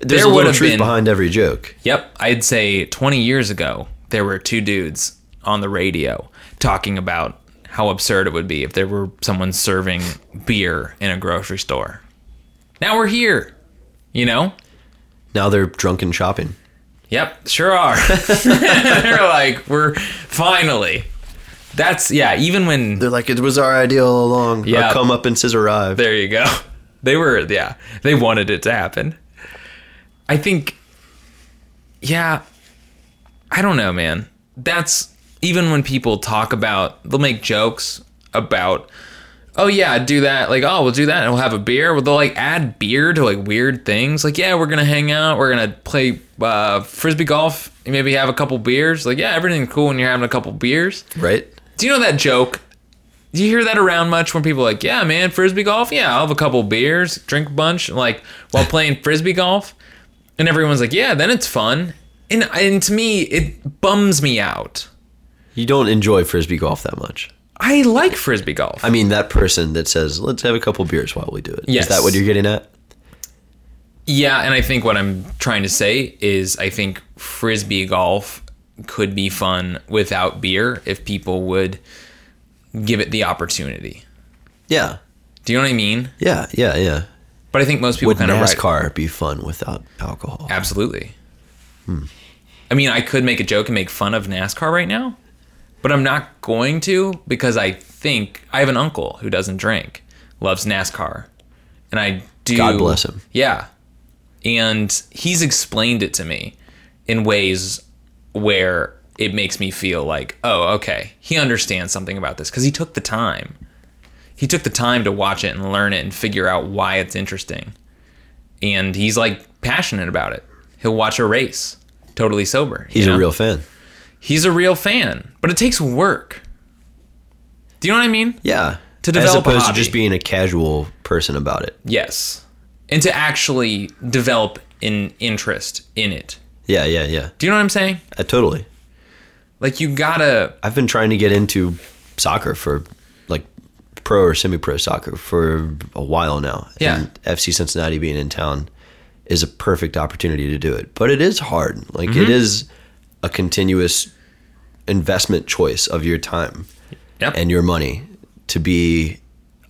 There's There a little truth been- behind every joke. yep, I'd say 20 years ago there were two dudes on the radio talking about how absurd it would be if there were someone serving beer in a grocery store. Now we're here. You know? Now they're drunken shopping. Yep, sure are. They're like, we're finally. That's yeah, even when They're like, it was our idea all along. Yeah. Our come up and arrived. There you go. They were, yeah, they wanted it to happen. I think, yeah, I don't know, man. That's even when people talk about, they'll make jokes about, oh yeah, do that. Like, oh, we'll do that and we'll have a beer. Well, they'll like add beer to like weird things. Like, yeah, we're gonna hang out. We're gonna play uh, frisbee golf. Maybe have a couple beers. Like, yeah, everything's cool when you're having a couple beers. Right? Do you know that joke? Do you hear that around much when people are like, yeah, man, frisbee golf? Yeah, I'll have a couple beers, drink a bunch, like while playing frisbee golf. And everyone's like, yeah, then it's fun. And, and to me, it bums me out. You don't enjoy frisbee golf that much. I like frisbee golf. I mean, that person that says, let's have a couple beers while we do it. Yes. Is that what you're getting at? Yeah, and I think what I'm trying to say is I think frisbee golf could be fun without beer if people would give it the opportunity. Yeah. Do you know what I mean? Yeah, yeah, yeah. But I think most people Would kind of right. NASCAR be fun without alcohol? Absolutely. Hmm. I mean, I could make a joke and make fun of NASCAR right now, but I'm not going to because I think I have an uncle who doesn't drink, loves NASCAR, and I do. God bless him. Yeah, and he's explained it to me in ways where it makes me feel like, oh, okay, he understands something about this because he took the time. He took the time to watch it and learn it and figure out why it's interesting. And he's like passionate about it. He'll watch a race totally sober. He's know? a real fan. He's a real fan, but it takes work. Do you know what I mean? Yeah. To As develop a opposed to just being a casual person about it. Yes. And to actually develop an interest in it. Yeah, yeah, yeah. Do you know what I'm saying? Uh, totally. Like you gotta I've been trying to get into soccer for pro or semi pro soccer for a while now. Yeah. And FC Cincinnati being in town is a perfect opportunity to do it. But it is hard. Like Mm-hmm. it is a continuous investment choice of your time Yep. and your money to be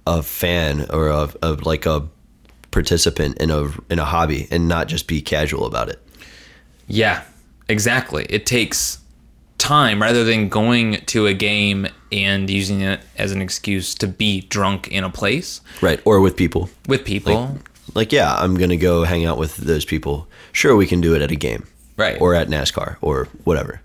a fan or a, a like a participant in a in a hobby and not just be casual about it. Yeah, exactly. It takes time rather than going to a game and using it as an excuse to be drunk in a place Right. Or with people. with people. like yeah i'm gonna go hang out with those people sure we can do it at a game Right. or at nascar or whatever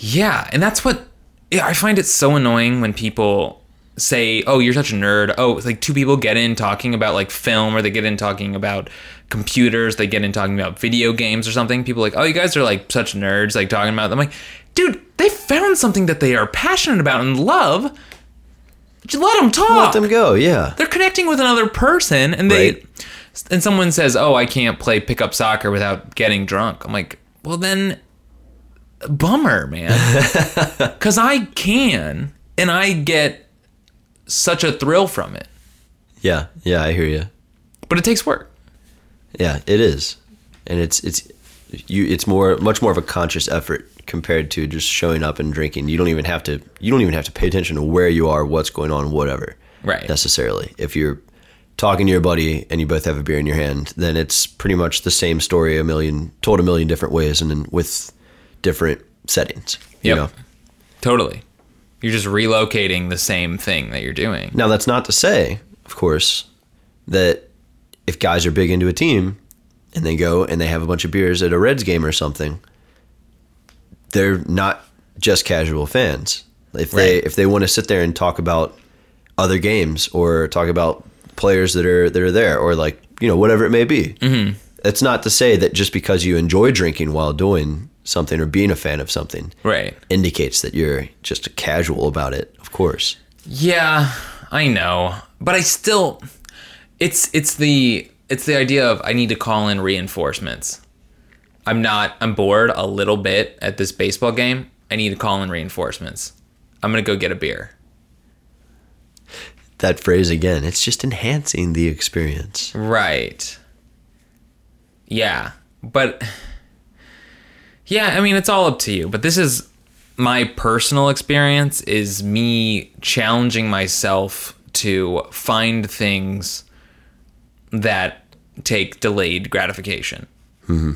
yeah, and that's what yeah, I find it so annoying when people say, "Oh, you're such a nerd." Oh, it's like two people get in talking about like film or they get in talking about computers, they get in talking about video games or something. People are like, "Oh, you guys are like such nerds like talking about them." I'm like, "Dude, they found something that they are passionate about and love. Just let them talk." let them go yeah. They're connecting with another person and they Right. and someone says oh i can't play pickup soccer without getting drunk. I'm like well then bummer man. Because i can and i get such a thrill from it. Yeah yeah i hear you but it takes work. Yeah it is. And it's it's you it's more much more of a conscious effort compared to just showing up and drinking. You don't even have to you don't even have to pay attention to where you are what's going on whatever Right. necessarily. If you're talking to your buddy and you both have a beer in your hand then it's pretty much the same story a million told a million different ways and then with different settings you Yep. know? Totally. You're just relocating the same thing that you're doing. Now, that's not to say, of course, that if guys are big into a team and they go and they have a bunch of beers at a Reds game or something, they're not just casual fans. If they Right. if they want to sit there and talk about other games or talk about players that are that are there or like you know whatever it may be, mm-hmm. it's not to say that just because you enjoy drinking while doing something or being a fan of something right indicates that you're just a casual about it. Of course. Yeah, I know, but I still it's it's the it's the idea of I need to call in reinforcements. I'm not I'm bored a little bit at this baseball game. I need to call in reinforcements. I'm going to go get a beer. that phrase again. It's just enhancing the experience. Right. Yeah, but yeah, I mean it's all up to you, but this is my personal experience is me challenging myself to find things that take delayed gratification. Mm-hmm.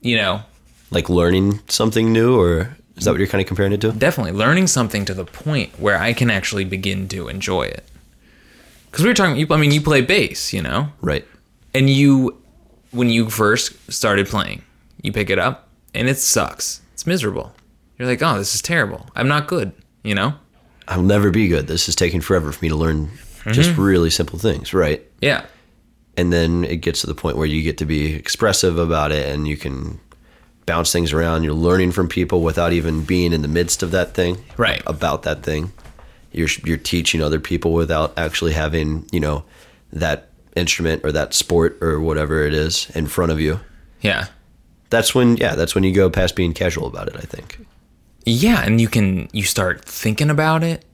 You know, Like learning something new, or is that what you're kind of comparing it to? definitely learning something to the point where I can actually begin to enjoy it. Because we were talking, you- I mean, you play bass, you know, Right. and you when you first started playing, you pick it up and it sucks. It's miserable. You're like, oh, this is terrible. I'm not good. You know? I'll never be good. This is taking forever for me to learn just mm-hmm. really simple things, right? Yeah. And then it gets to the point where you get to be expressive about it and you can bounce things around. You're learning from people without even being in the midst of that thing, Right. About that thing. You're you're teaching other people without actually having, you know, that instrument or that sport or whatever it is in front of you. Yeah. That's when yeah, that's when you go past being casual about it, I think. Yeah, and you can you start thinking about it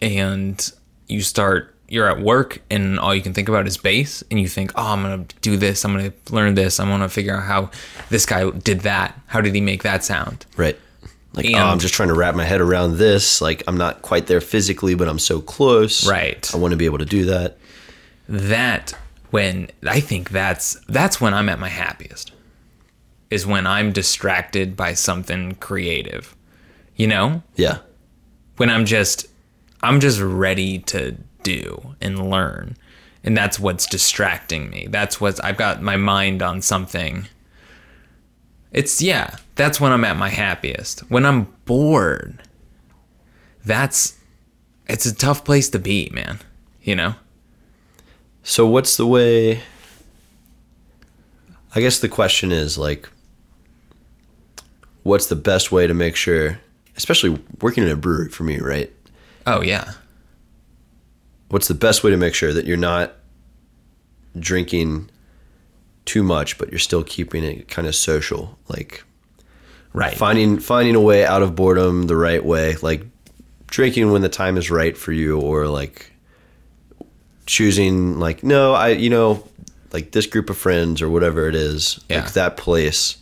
and you start you're at work and all you can think about is bass and you think, "Oh, I'm going to do this. I'm going to learn this. i'm gonna figure out how this guy did that. How did he make that sound?" Right. Like, And- oh, I'm just trying to wrap my head around this. Like, I'm not quite there physically, but I'm so close. Right. I want to be able to do that. that when I think that's that's when I'm at my happiest is when I'm distracted by something creative. You know? Yeah. When I'm just I'm just ready to do and learn. And that's what's distracting me. That's what I've got my mind on something. It's yeah, that's when I'm at my happiest. When I'm bored, that's it's a tough place to be, man. You know? So, what's the way? I guess the question is like, what's the best way to make sure, especially working in a brewery for me, right? Oh yeah. What's the best way to make sure that you're not drinking too much, but you're still keeping it kind of social? Like, Right. finding finding a way out of boredom the right way like drinking when the time is right for you or like choosing like no i you know like this group of friends or whatever it is Yeah. like that place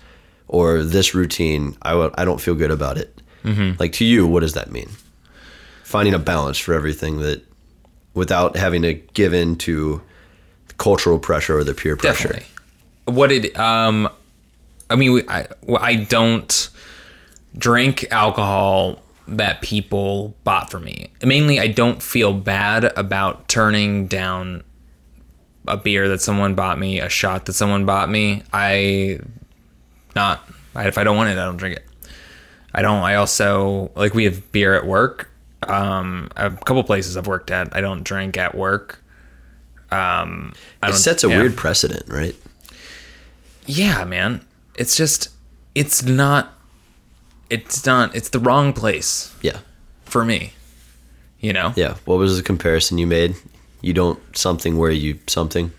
or this routine i w- i don't feel good about it mm-hmm. like to you what does that mean finding a balance for everything that without having to give in to cultural pressure or the peer pressure Definitely. What did um I mean I I don't drink alcohol that people bought for me. Mainly I don't feel bad about turning down a beer that someone bought me, a shot that someone bought me. I not if I don't want it, I don't drink it. I don't I also like we have beer at work. Um a couple places I've worked at, I don't drink at work. Um it sets a yeah. weird precedent right yeah man it's just it's not it's not it's the wrong place yeah for me you know Yeah. What was the comparison you made? You don't something where you something.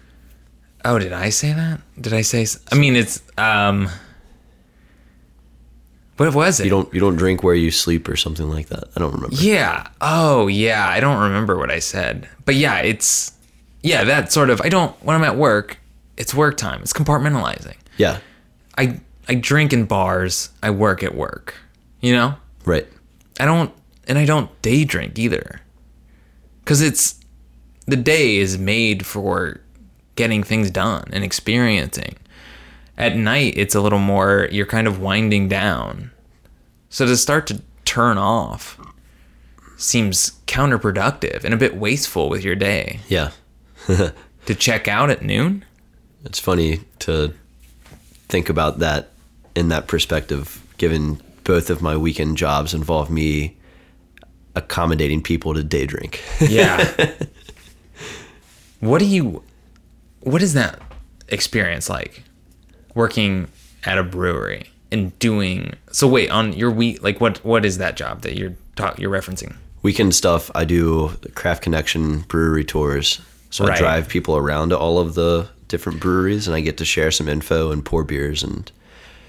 oh did i say that did i say I mean it's um what was it You don't you don't drink where you sleep or something like that. I don't remember. yeah oh yeah i don't remember what i said but yeah it's yeah that sort of i don't when i'm at work it's work time it's compartmentalizing Yeah. i i drink in bars i work at work you know Right. I don't, and I don't day drink either. Because it's, the day is made for getting things done and experiencing. At night, it's a little more, you're kind of winding down. So to start to turn off seems counterproductive and a bit wasteful with your day. Yeah. To check out at noon? It's funny to think about that in that perspective, given both of my weekend jobs involve me accommodating people to day drink. Yeah. what do you what is that experience like working at a brewery and doing so wait on your week like what what is that job that you're talk, you're referencing weekend stuff, I do craft connection brewery tours. So I drive people around to all of the different breweries and I get to share some info and pour beers and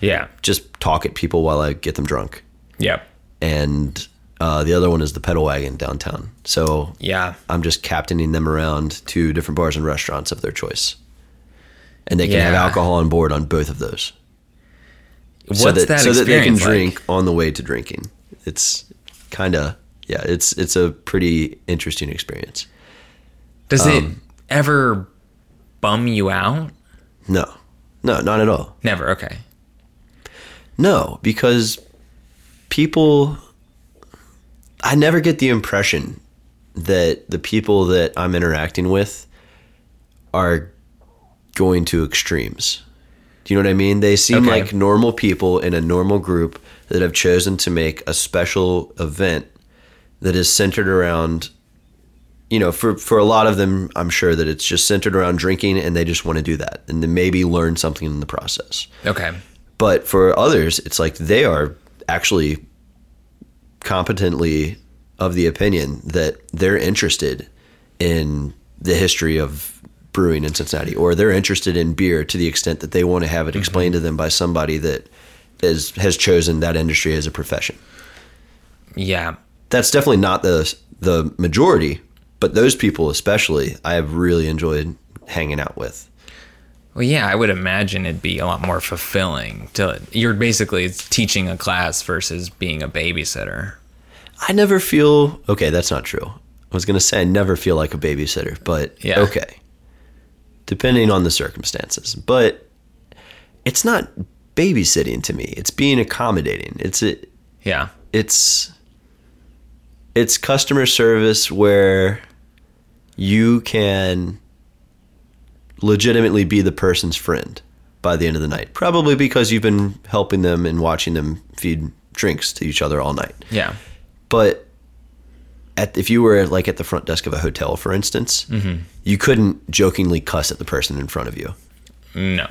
yeah just talk at people while I get them drunk. yep and uh, the other one is the pedal wagon downtown. So yeah I'm just captaining them around to different bars and restaurants of their choice, and they can have alcohol on board on both of those, what's so that, that so that they can like? drink on the way to drinking. It's kind of yeah, it's it's a pretty interesting experience. does it um, ever bum you out No, no, not at all. never okay No, because people, I never get the impression that the people that I'm interacting with are going to extremes. Do you know what I mean? They seem Okay. like normal people in a normal group that have chosen to make a special event that is centered around you know, for for a lot of them, I'm sure that it's just centered around drinking and they just want to do that and then maybe learn something in the process. Okay. But for others, it's like they are actually competently of the opinion that they're interested in the history of brewing in Cincinnati, or they're interested in beer to the extent that they want to have it mm-hmm. explained to them by somebody that is has chosen that industry as a profession. Yeah. That's definitely not the the majority, but those people especially, I have really enjoyed hanging out with. Well, yeah, I would imagine it'd be a lot more fulfilling to you're basically teaching a class versus being a babysitter. I never feel okay. That's not true. I was gonna say I never feel like a babysitter, but Yeah. okay, depending on the circumstances. But it's not babysitting to me. It's being accommodating. It's a, Yeah. it's it's customer service where you can legitimately be the person's friend by the end of the night. Probably because you've been helping them and watching them feed drinks to each other all night. Yeah. But at if you were like at the front desk of a hotel, for instance, mm-hmm. you couldn't jokingly cuss at the person in front of you. No.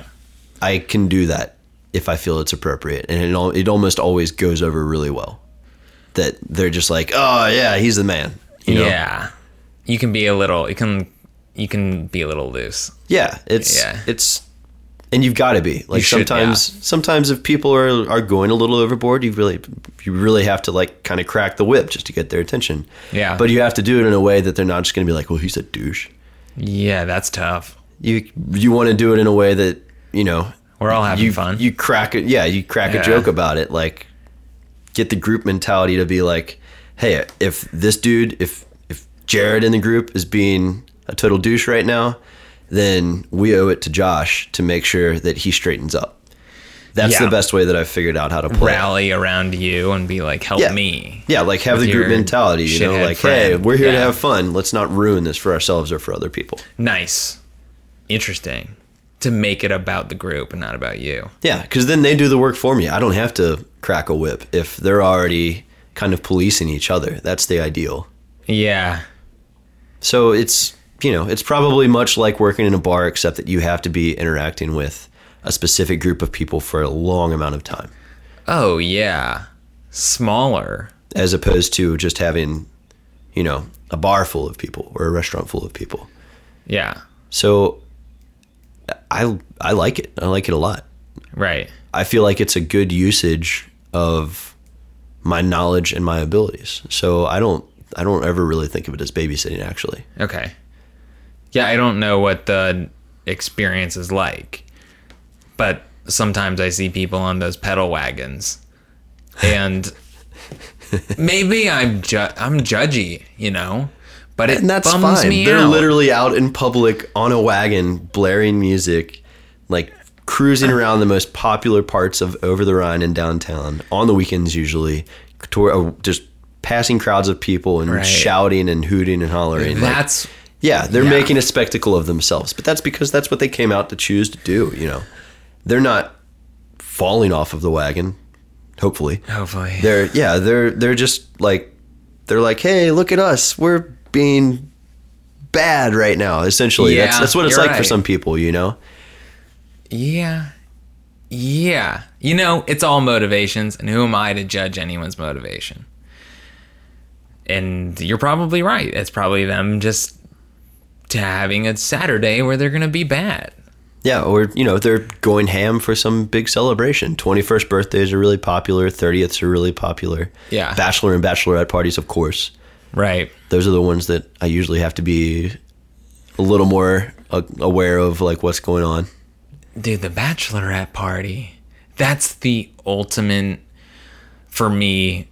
I can do that if I feel it's appropriate, and it al- it almost always goes over really well. That they're just like, oh yeah, he's the man. You know? Yeah. You can be a little you can you can be a little loose. yeah. It's Yeah. it's, and you've got to be like should, sometimes. Sometimes if people are are going a little overboard, you really you really have to like kind of crack the whip just to get their attention. Yeah. But you have to do it in a way that they're not just going to be like, well, he's a douche. Yeah, that's tough. you you want to do it in a way that you know We're all having you, fun. You crack it, yeah. You crack Yeah. a joke about it, like get the group mentality to be like, hey, if this dude, if if Jared in the group is being a total douche right now, then we owe it to Josh to make sure that he straightens up. That's Yeah. the best way that I've figured out how to play. Rally around you and be like, help Yeah. me. Yeah, like have the group mentality, you know, like, hey, we're here to have fun. Let's not ruin this for ourselves or for other people. Nice. Interesting. To make it about the group and not about you. Yeah, because then they do the work for me. I don't have to crack a whip if they're already kind of policing each other. That's the ideal. Yeah. So it's you know it's probably much like working in a bar, except that you have to be interacting with a specific group of people for a long amount of time, Oh yeah. Smaller. as opposed to just having you know a bar full of people or a restaurant full of people. Yeah. So I I like it. I like it a lot. Right. I feel like it's a good usage of my knowledge and my abilities. So I don't I don't ever really think of it as babysitting actually. Okay. Yeah, I don't know what the experience is like, but sometimes I see people on those pedal wagons, and maybe I'm ju- I'm judgy, you know, but it And that's bums fine. me They're out. literally out in public on a wagon blaring music like cruising around the most popular parts of over the Rhine and downtown on the weekends usually to, uh, just passing crowds of people and Right. shouting and hooting and hollering. Like, That's Yeah, they're Yeah. making a spectacle of themselves, but that's because that's what they came out to choose to do. You know, they're not falling off of the wagon. Hopefully, hopefully. they're yeah, they're they're just like they're like, hey, look at us, we're being bad right now. Essentially, that's Yeah, that's what it's like for some people. You know, Yeah. Yeah. You know, it's all motivations, and who am I to judge anyone's motivation? And you're probably right. It's probably them just to having a Saturday where they're going to be bad. yeah, or you know, they're going ham for some big celebration. Twenty first birthdays are really popular. Thirtieths are really popular. Yeah. bachelor and bachelorette parties, of course. Right. those are the ones that I usually have to be a little more uh, aware of, like what's going on. Dude, the bachelorette party. That's the ultimate for me.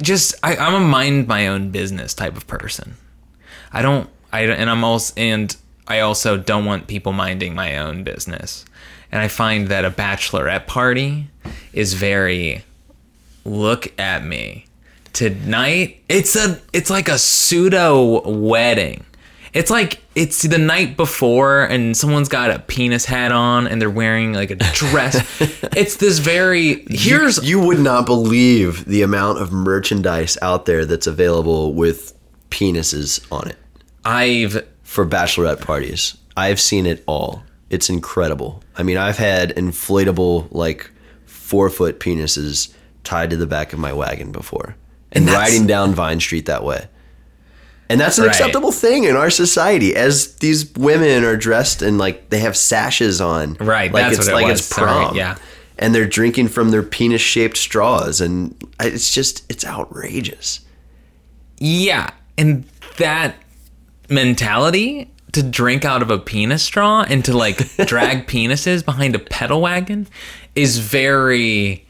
Just I, I'm a mind my own business type of person. I don't I and I'm also and I also don't want people minding my own business. And I find that a bachelorette party is very look at me. Tonight it's a it's like a pseudo wedding. It's like it's the night before and someone's got a penis hat on and they're wearing like a dress. it's this very here's you would not believe the amount of merchandise out there that's available with penises on it I've for bachelorette parties. I've seen it all. It's incredible. I mean, I've had inflatable like four foot penises tied to the back of my wagon before, and, And riding down Vine Street that way. And that's an Right. acceptable thing in our society, as these women are dressed and like they have sashes on, Right, Like that's it's what it like was. it's Sorry, prom, yeah. And they're drinking from their penis shaped straws, and it's just it's outrageous. Yeah, and that mentality to drink out of a penis straw and to like drag penises behind a pedal wagon is very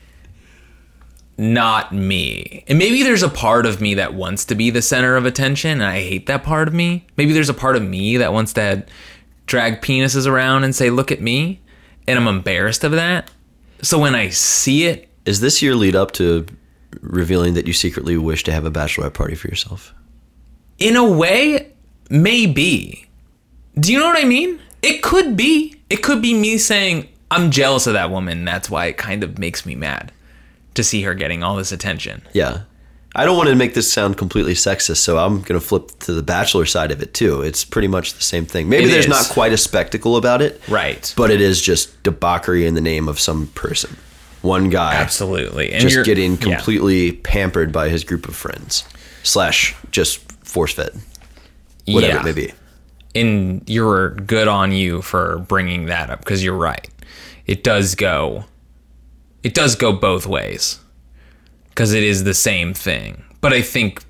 not me. And maybe there's a part of me that wants to be the center of attention and I hate that part of me. Maybe there's a part of me that wants to drag penises around and say look at me and I'm embarrassed of that. So when I see it Is this your lead up to revealing that you secretly wish to have a bachelorette party for yourself? in a way, maybe. Do you know what I mean? It could be. It could be me saying, I'm jealous of that woman. That's why it kind of makes me mad to see her getting all this attention. Yeah. I don't want to make this sound completely sexist, so I'm going to flip to the bachelor side of it too. It's pretty much the same thing. Maybe It there's is. not quite a spectacle about it. Right. But it is just debauchery in the name of some person. One guy Absolutely. And just getting yeah. completely pampered by his group of friends. Slash just force fed. Whatever Yeah. it may be. and you're good on you for bringing that up because you're right. It does go. It does go both ways because it is the same thing. But I think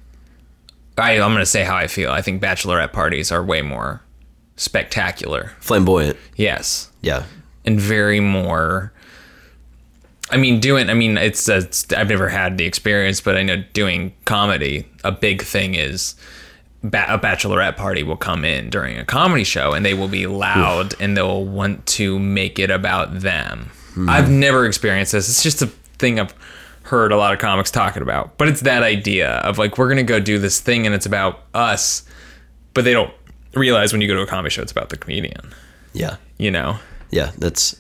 I, I'm going to say how I feel. I think bachelorette parties are way more spectacular. Flamboyant. Yes, Yeah. and very more. I mean, doing. I mean, it's, it's. I've never had the experience, but I know doing comedy. A big thing is ba- a bachelorette party will come in during a comedy show, and they will be loud, and they'll want to make it about them. Hmm. I've never experienced this. It's just a thing I've heard a lot of comics talking about, but it's that idea of like we're gonna go do this thing, and it's about us, but they don't realize when you go to a comedy show, it's about the comedian. Yeah. You know. Yeah, that's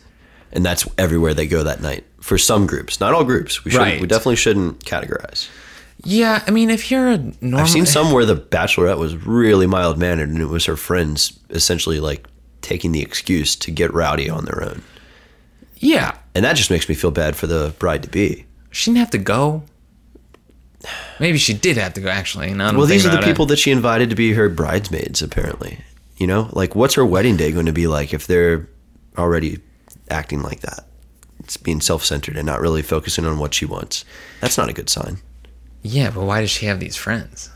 and that's everywhere they go that night for some groups, not all groups. We should Right. we definitely shouldn't categorize. Yeah, I mean, if you're a normal, I've seen some where the bachelorette was really mild mannered, and it was her friends essentially like taking the excuse to get rowdy on their own, Yeah, and that just makes me feel bad for the bride to be. she didn't have to go. Maybe she did have to go. Actually, now Well, these are the people that she invited to be her bridesmaids. Apparently, you know, like what's her wedding day going to be like if they're already acting like that? It's being self centered and not really focusing on what she wants. That's not a good sign. Yeah, but why does she have these friends?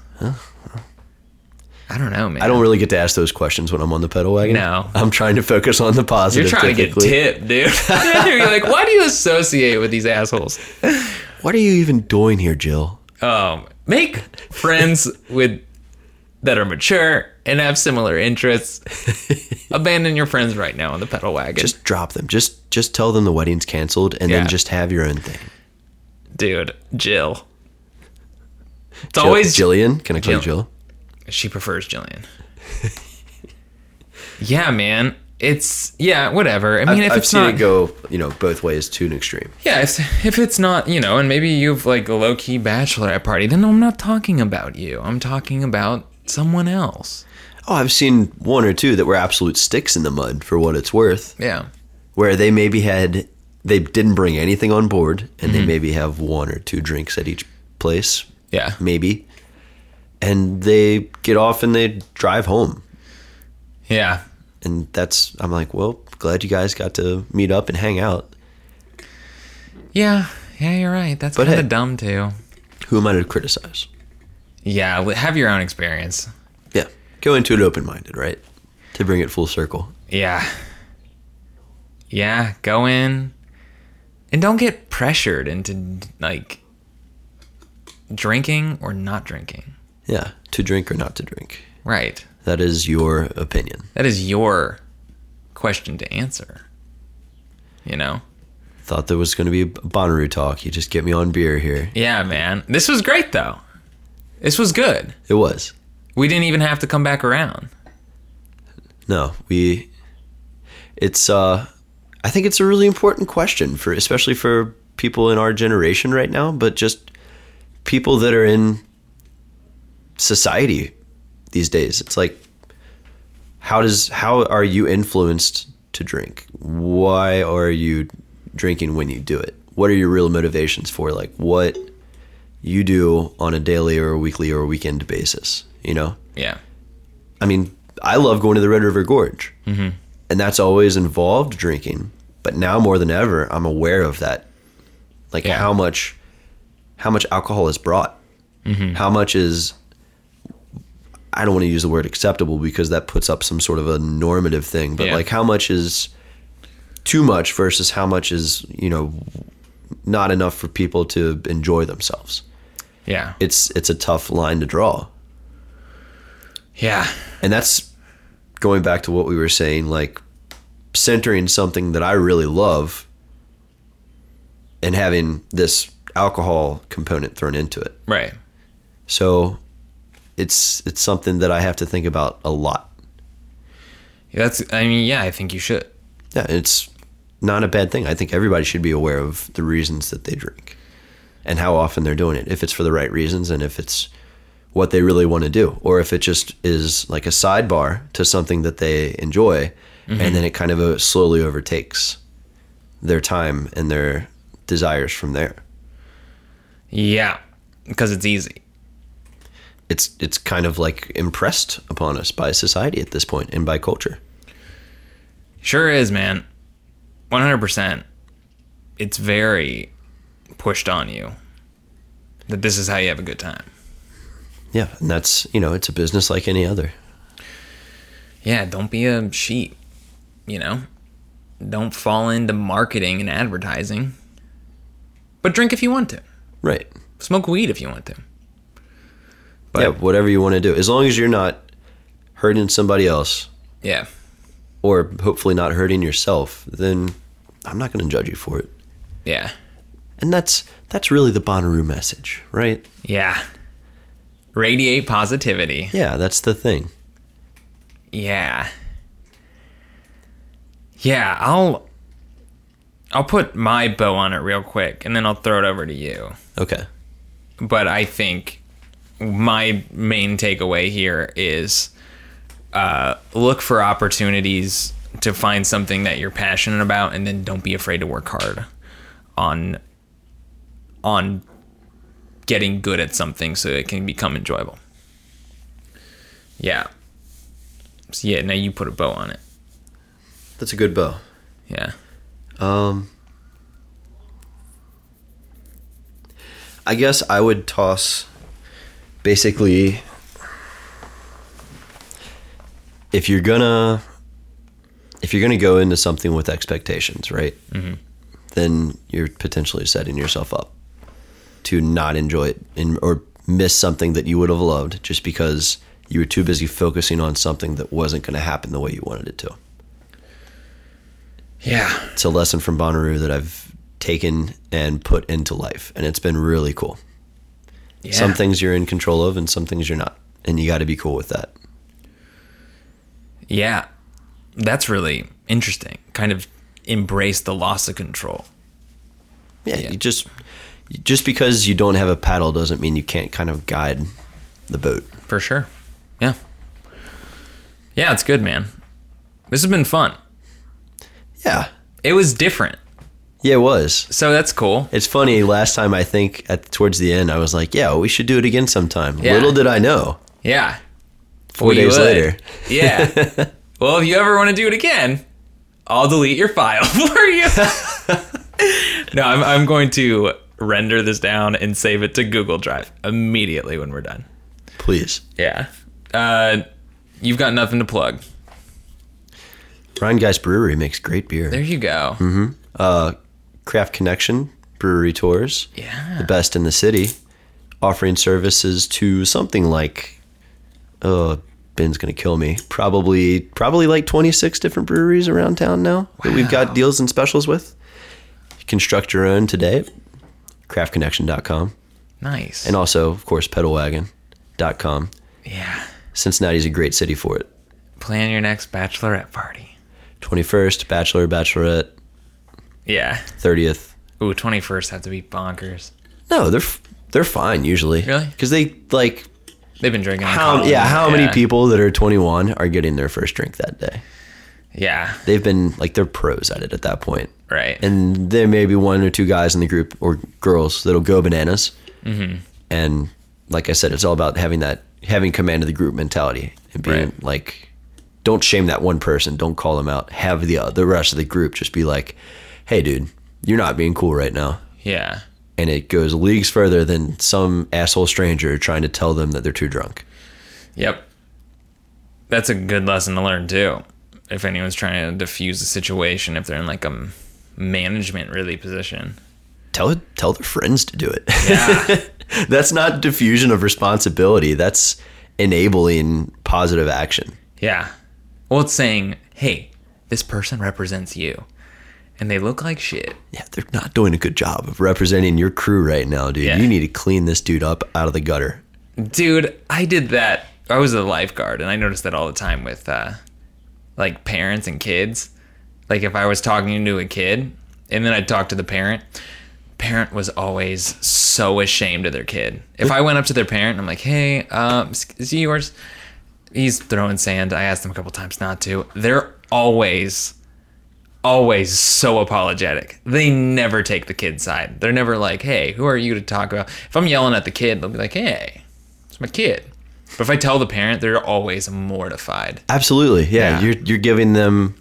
I don't know, man. I don't really get to ask those questions when I'm on the pedal wagon. No. I'm trying to focus on the positive. You're trying to get tipped, dude. You're like, why do you associate with these assholes? What are you even doing here, Jill? Um, make friends with that are mature and have similar interests. Abandon your friends right now on the pedal wagon, Just drop them. Just just tell them the wedding's canceled, and Yeah. then just have your own thing. dude. Jill. It's Jill- always Jillian. Can I call you Jill. Jill? She prefers Jillian. yeah, man. It's yeah, whatever. I mean, I've, if I've it's seen not, it go, you know, both ways to an extreme. yeah, if, if it's not, you know, and maybe you've like a low key bachelorette party, then I'm not talking about you. I'm talking about someone else. Oh, I've seen one or two that were absolute sticks in the mud for what it's worth. Yeah, where they maybe had they didn't bring anything on board and Mm-hmm. they maybe have one or two drinks at each place yeah, maybe and they get off and they drive home yeah. and that's i'm like well glad you guys got to meet up and hang out Yeah, yeah, you're right. That's kind of hey. dumb too. who am i to criticize Yeah, have your own experience. yeah go into it open-minded right to bring it full circle Yeah. Yeah, go in and don't get pressured into like drinking or not drinking. yeah to drink or not to drink Right. that is your opinion That is your question to answer. You know? thought there was going to be Bonnaroo talk you just get me on beer here Yeah, man. This was great though. This was good. it was We didn't even have to come back around. No, we. It's. uh I think it's a really important question for, especially for people in our generation right now, but just people that are in society these days. It's like, how does how are you influenced to drink? Why are you drinking when you do it? What are your real motivations for like what you do on a daily or a weekly or a weekend basis? You know, Yeah. I mean, I love going to the Red River Gorge, Mm-hmm. and that's always involved drinking. But now more than ever, I'm aware of that, like Yeah. how much, how much alcohol is brought, Mm-hmm. how much is. I don't want to use the word acceptable because that puts up some sort of a normative thing, but Yeah. like how much is too much versus how much is you know not enough for people to enjoy themselves. Yeah. It's it's a tough line to draw. Yeah. And that's going back to what we were saying, like centering something that I really love and having this alcohol component thrown into it. Right. So it's it's something that I have to think about a lot. That's. I mean, yeah. I think you should. Yeah, it's not a bad thing. I think everybody should be aware of the reasons that they drink and how often they're doing it. If it's for the right reasons and if it's what they really want to do, or if it just is like a sidebar to something that they enjoy, and then it kind of uh, slowly overtakes their time and their desires from there. Yeah. Because it's easy. It's it's kind of like impressed upon us by society at this point and by culture. Sure is, man. 100%. It's very pushed on you that this is how you have a good time. Yeah, and that's you know it's a business like any other. Yeah, don't be a sheep, you know? Don't fall into marketing and advertising. But drink if you want to. Right. Smoke weed if you want to. But yeah, whatever you want to do, as long as you're not hurting somebody else yeah. or hopefully not hurting yourself, then I'm not going to judge you for it. Yeah. And that's that's really the Bonnaroo message, right? Yeah. Radiate positivity. Yeah, that's the thing. Yeah. Yeah, I'll I'll put my bow on it real quick and then I'll throw it over to you. Okay. But I think my main takeaway here is uh, look for opportunities to find something that you're passionate about and then don't be afraid to work hard on on getting good at something so it can become enjoyable. Yeah. So yeah, now you put a bow on it. That's a good bow. Yeah. Um I guess I would toss basically if you're gonna if you're gonna go into something with expectations, right? Mm-hmm. Then you're potentially setting yourself up to not enjoy it in, or miss something that you would have loved just because you were too busy focusing on something that wasn't going to happen the way you wanted it to. Yeah. It's a lesson from Bonnaroo that I've taken and put into life, and it's been really cool. yeah. Some things you're in control of, and some things you're not, and you got to be cool with that. Yeah. That's really interesting. Kind of embrace the loss of control. Yeah, Yeah. you just just because you don't have a paddle doesn't mean you can't kind of guide the boat. For sure. Yeah. Yeah, it's good, man. This has been fun. Yeah, It was different. yeah, it was. So that's cool. It's funny. Last time I think at towards the end, I was like, "Yeah, we should do it again sometime." Yeah. Little did I know, Yeah. four We days would. later. Yeah. well, if you ever want to do it again, I'll delete your file for you. no, I'm, I'm going to render this down and save it to Google Drive immediately when we're done. Please, Yeah. Uh, you've got nothing to plug. Rhinegeist Brewery makes great beer. There you go. uh, Craft Connection Brewery Tours, Yeah. the best in the city, offering services to something like, oh, Ben's gonna kill me. Probably, probably like 26 different breweries around town now that we've got deals and specials with. Construct your own today. Craftconnection.com. Nice. And also, of course, pedalwagon.com. yeah. Cincinnati's a great city for it. Plan your next bachelorette party. 21st, bachelor, bachelorette, Yeah. 30th. Ooh, 21st have to be bonkers. No, they're they're fine usually. Really? Because they like They've been drinking. how yeah how many people that are 21 are getting their first drink that day? Yeah. They've been like they're pros at it at that point. Right. And there may be one or two guys in the group or girls that'll go bananas. Mm-hmm. And like I said, it's all about having that having command of the group mentality and being Right. like, don't shame that one person. Don't call them out. Have the uh, the rest of the group just be like, hey, dude, you're not being cool right now. yeah. And it goes leagues further than some asshole stranger trying to tell them that they're too drunk. Yep. That's a good lesson to learn too. If anyone's trying to diffuse a situation, if they're in like a management really position. Tell tell their friends to do it. Yeah. That's not diffusion of responsibility. That's enabling positive action. yeah. Well, it's saying, hey, this person represents you, and they look like shit. Yeah, they're not doing a good job of representing your crew right now, dude. Yeah. You need to clean this dude up out of the gutter. Dude, I did that. I was a lifeguard, and I noticed that all the time with uh, like parents and kids. Like if I was talking to a kid, and then I'd talk to the parent. Parent was always so ashamed of their kid. If I went up to their parent, and I'm like, "Hey, um, is he yours?" He's throwing sand. I asked them a couple times not to. They're always, always so apologetic. They never take the kid's side. They're never like, "Hey, who are you to talk about?" If I'm yelling at the kid, they'll be like, "Hey, it's my kid." But if I tell the parent, they're always mortified. Absolutely. Yeah, Yeah. you're you're giving them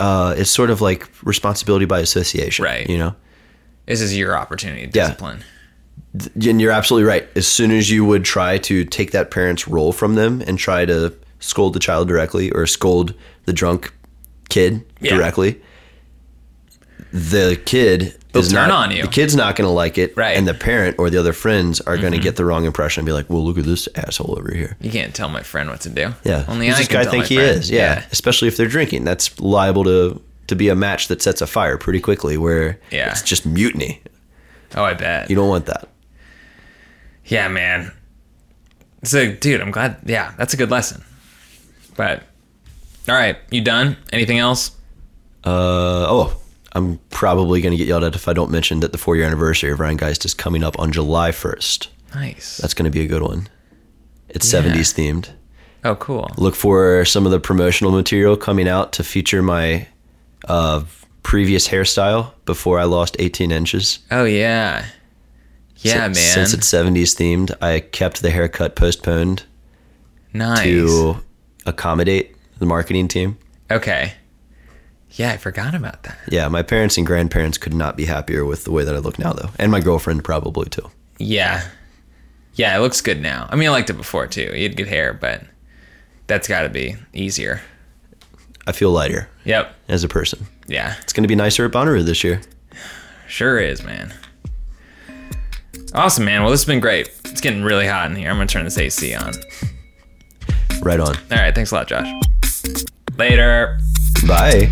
uh it's sort of like responsibility by association, Right. You know? This is your opportunity to Yeah. And you're absolutely right. As soon as you would try to take that parent's role from them and try to scold the child directly or scold the drunk kid Yeah. directly, the kid They'll is turn not, on you. The kid's not going to like it, Right. Mm-hmm. And the parent or the other friends are going to get the wrong impression and be like, "Well, look at this asshole over here." You can't tell my friend what to do. Yeah, Only Who's I this guy think he friend. is. Yeah. especially if they're drinking, that's liable to to be a match that sets a fire pretty quickly. Where Yeah. it's just mutiny. Oh, I bet. You don't want that. Yeah, man. So, dude, I'm glad. Yeah, that's a good lesson. But, all right, you done? Anything else? Uh oh, I'm probably going to get yelled at if I don't mention that the four year anniversary of Rhinegeist is coming up on July 1st. Nice. That's going to be a good one. It's Yeah. 70s themed. oh, cool. Look for some of the promotional material coming out to feature my uh, previous hairstyle before I lost 18 inches. Oh, yeah. Yeah, man. Since it's 70s themed, I kept the haircut postponed nice. to accommodate the marketing team. Okay. Yeah, I forgot about that. Yeah, my parents and grandparents could not be happier with the way that I look now, though, and my girlfriend probably too. Yeah. Yeah, it looks good now. I mean, I liked it before, too. You had good hair, but that's got to be easier. I feel lighter Yep. as a person. Yeah. It's going to be nicer at Bonnaroo this year. Sure is, man. Awesome, man. Well, this has been great. It's getting really hot in here. I'm going to turn this AC on. Right on. All right. Thanks a lot, Josh. Later. Bye.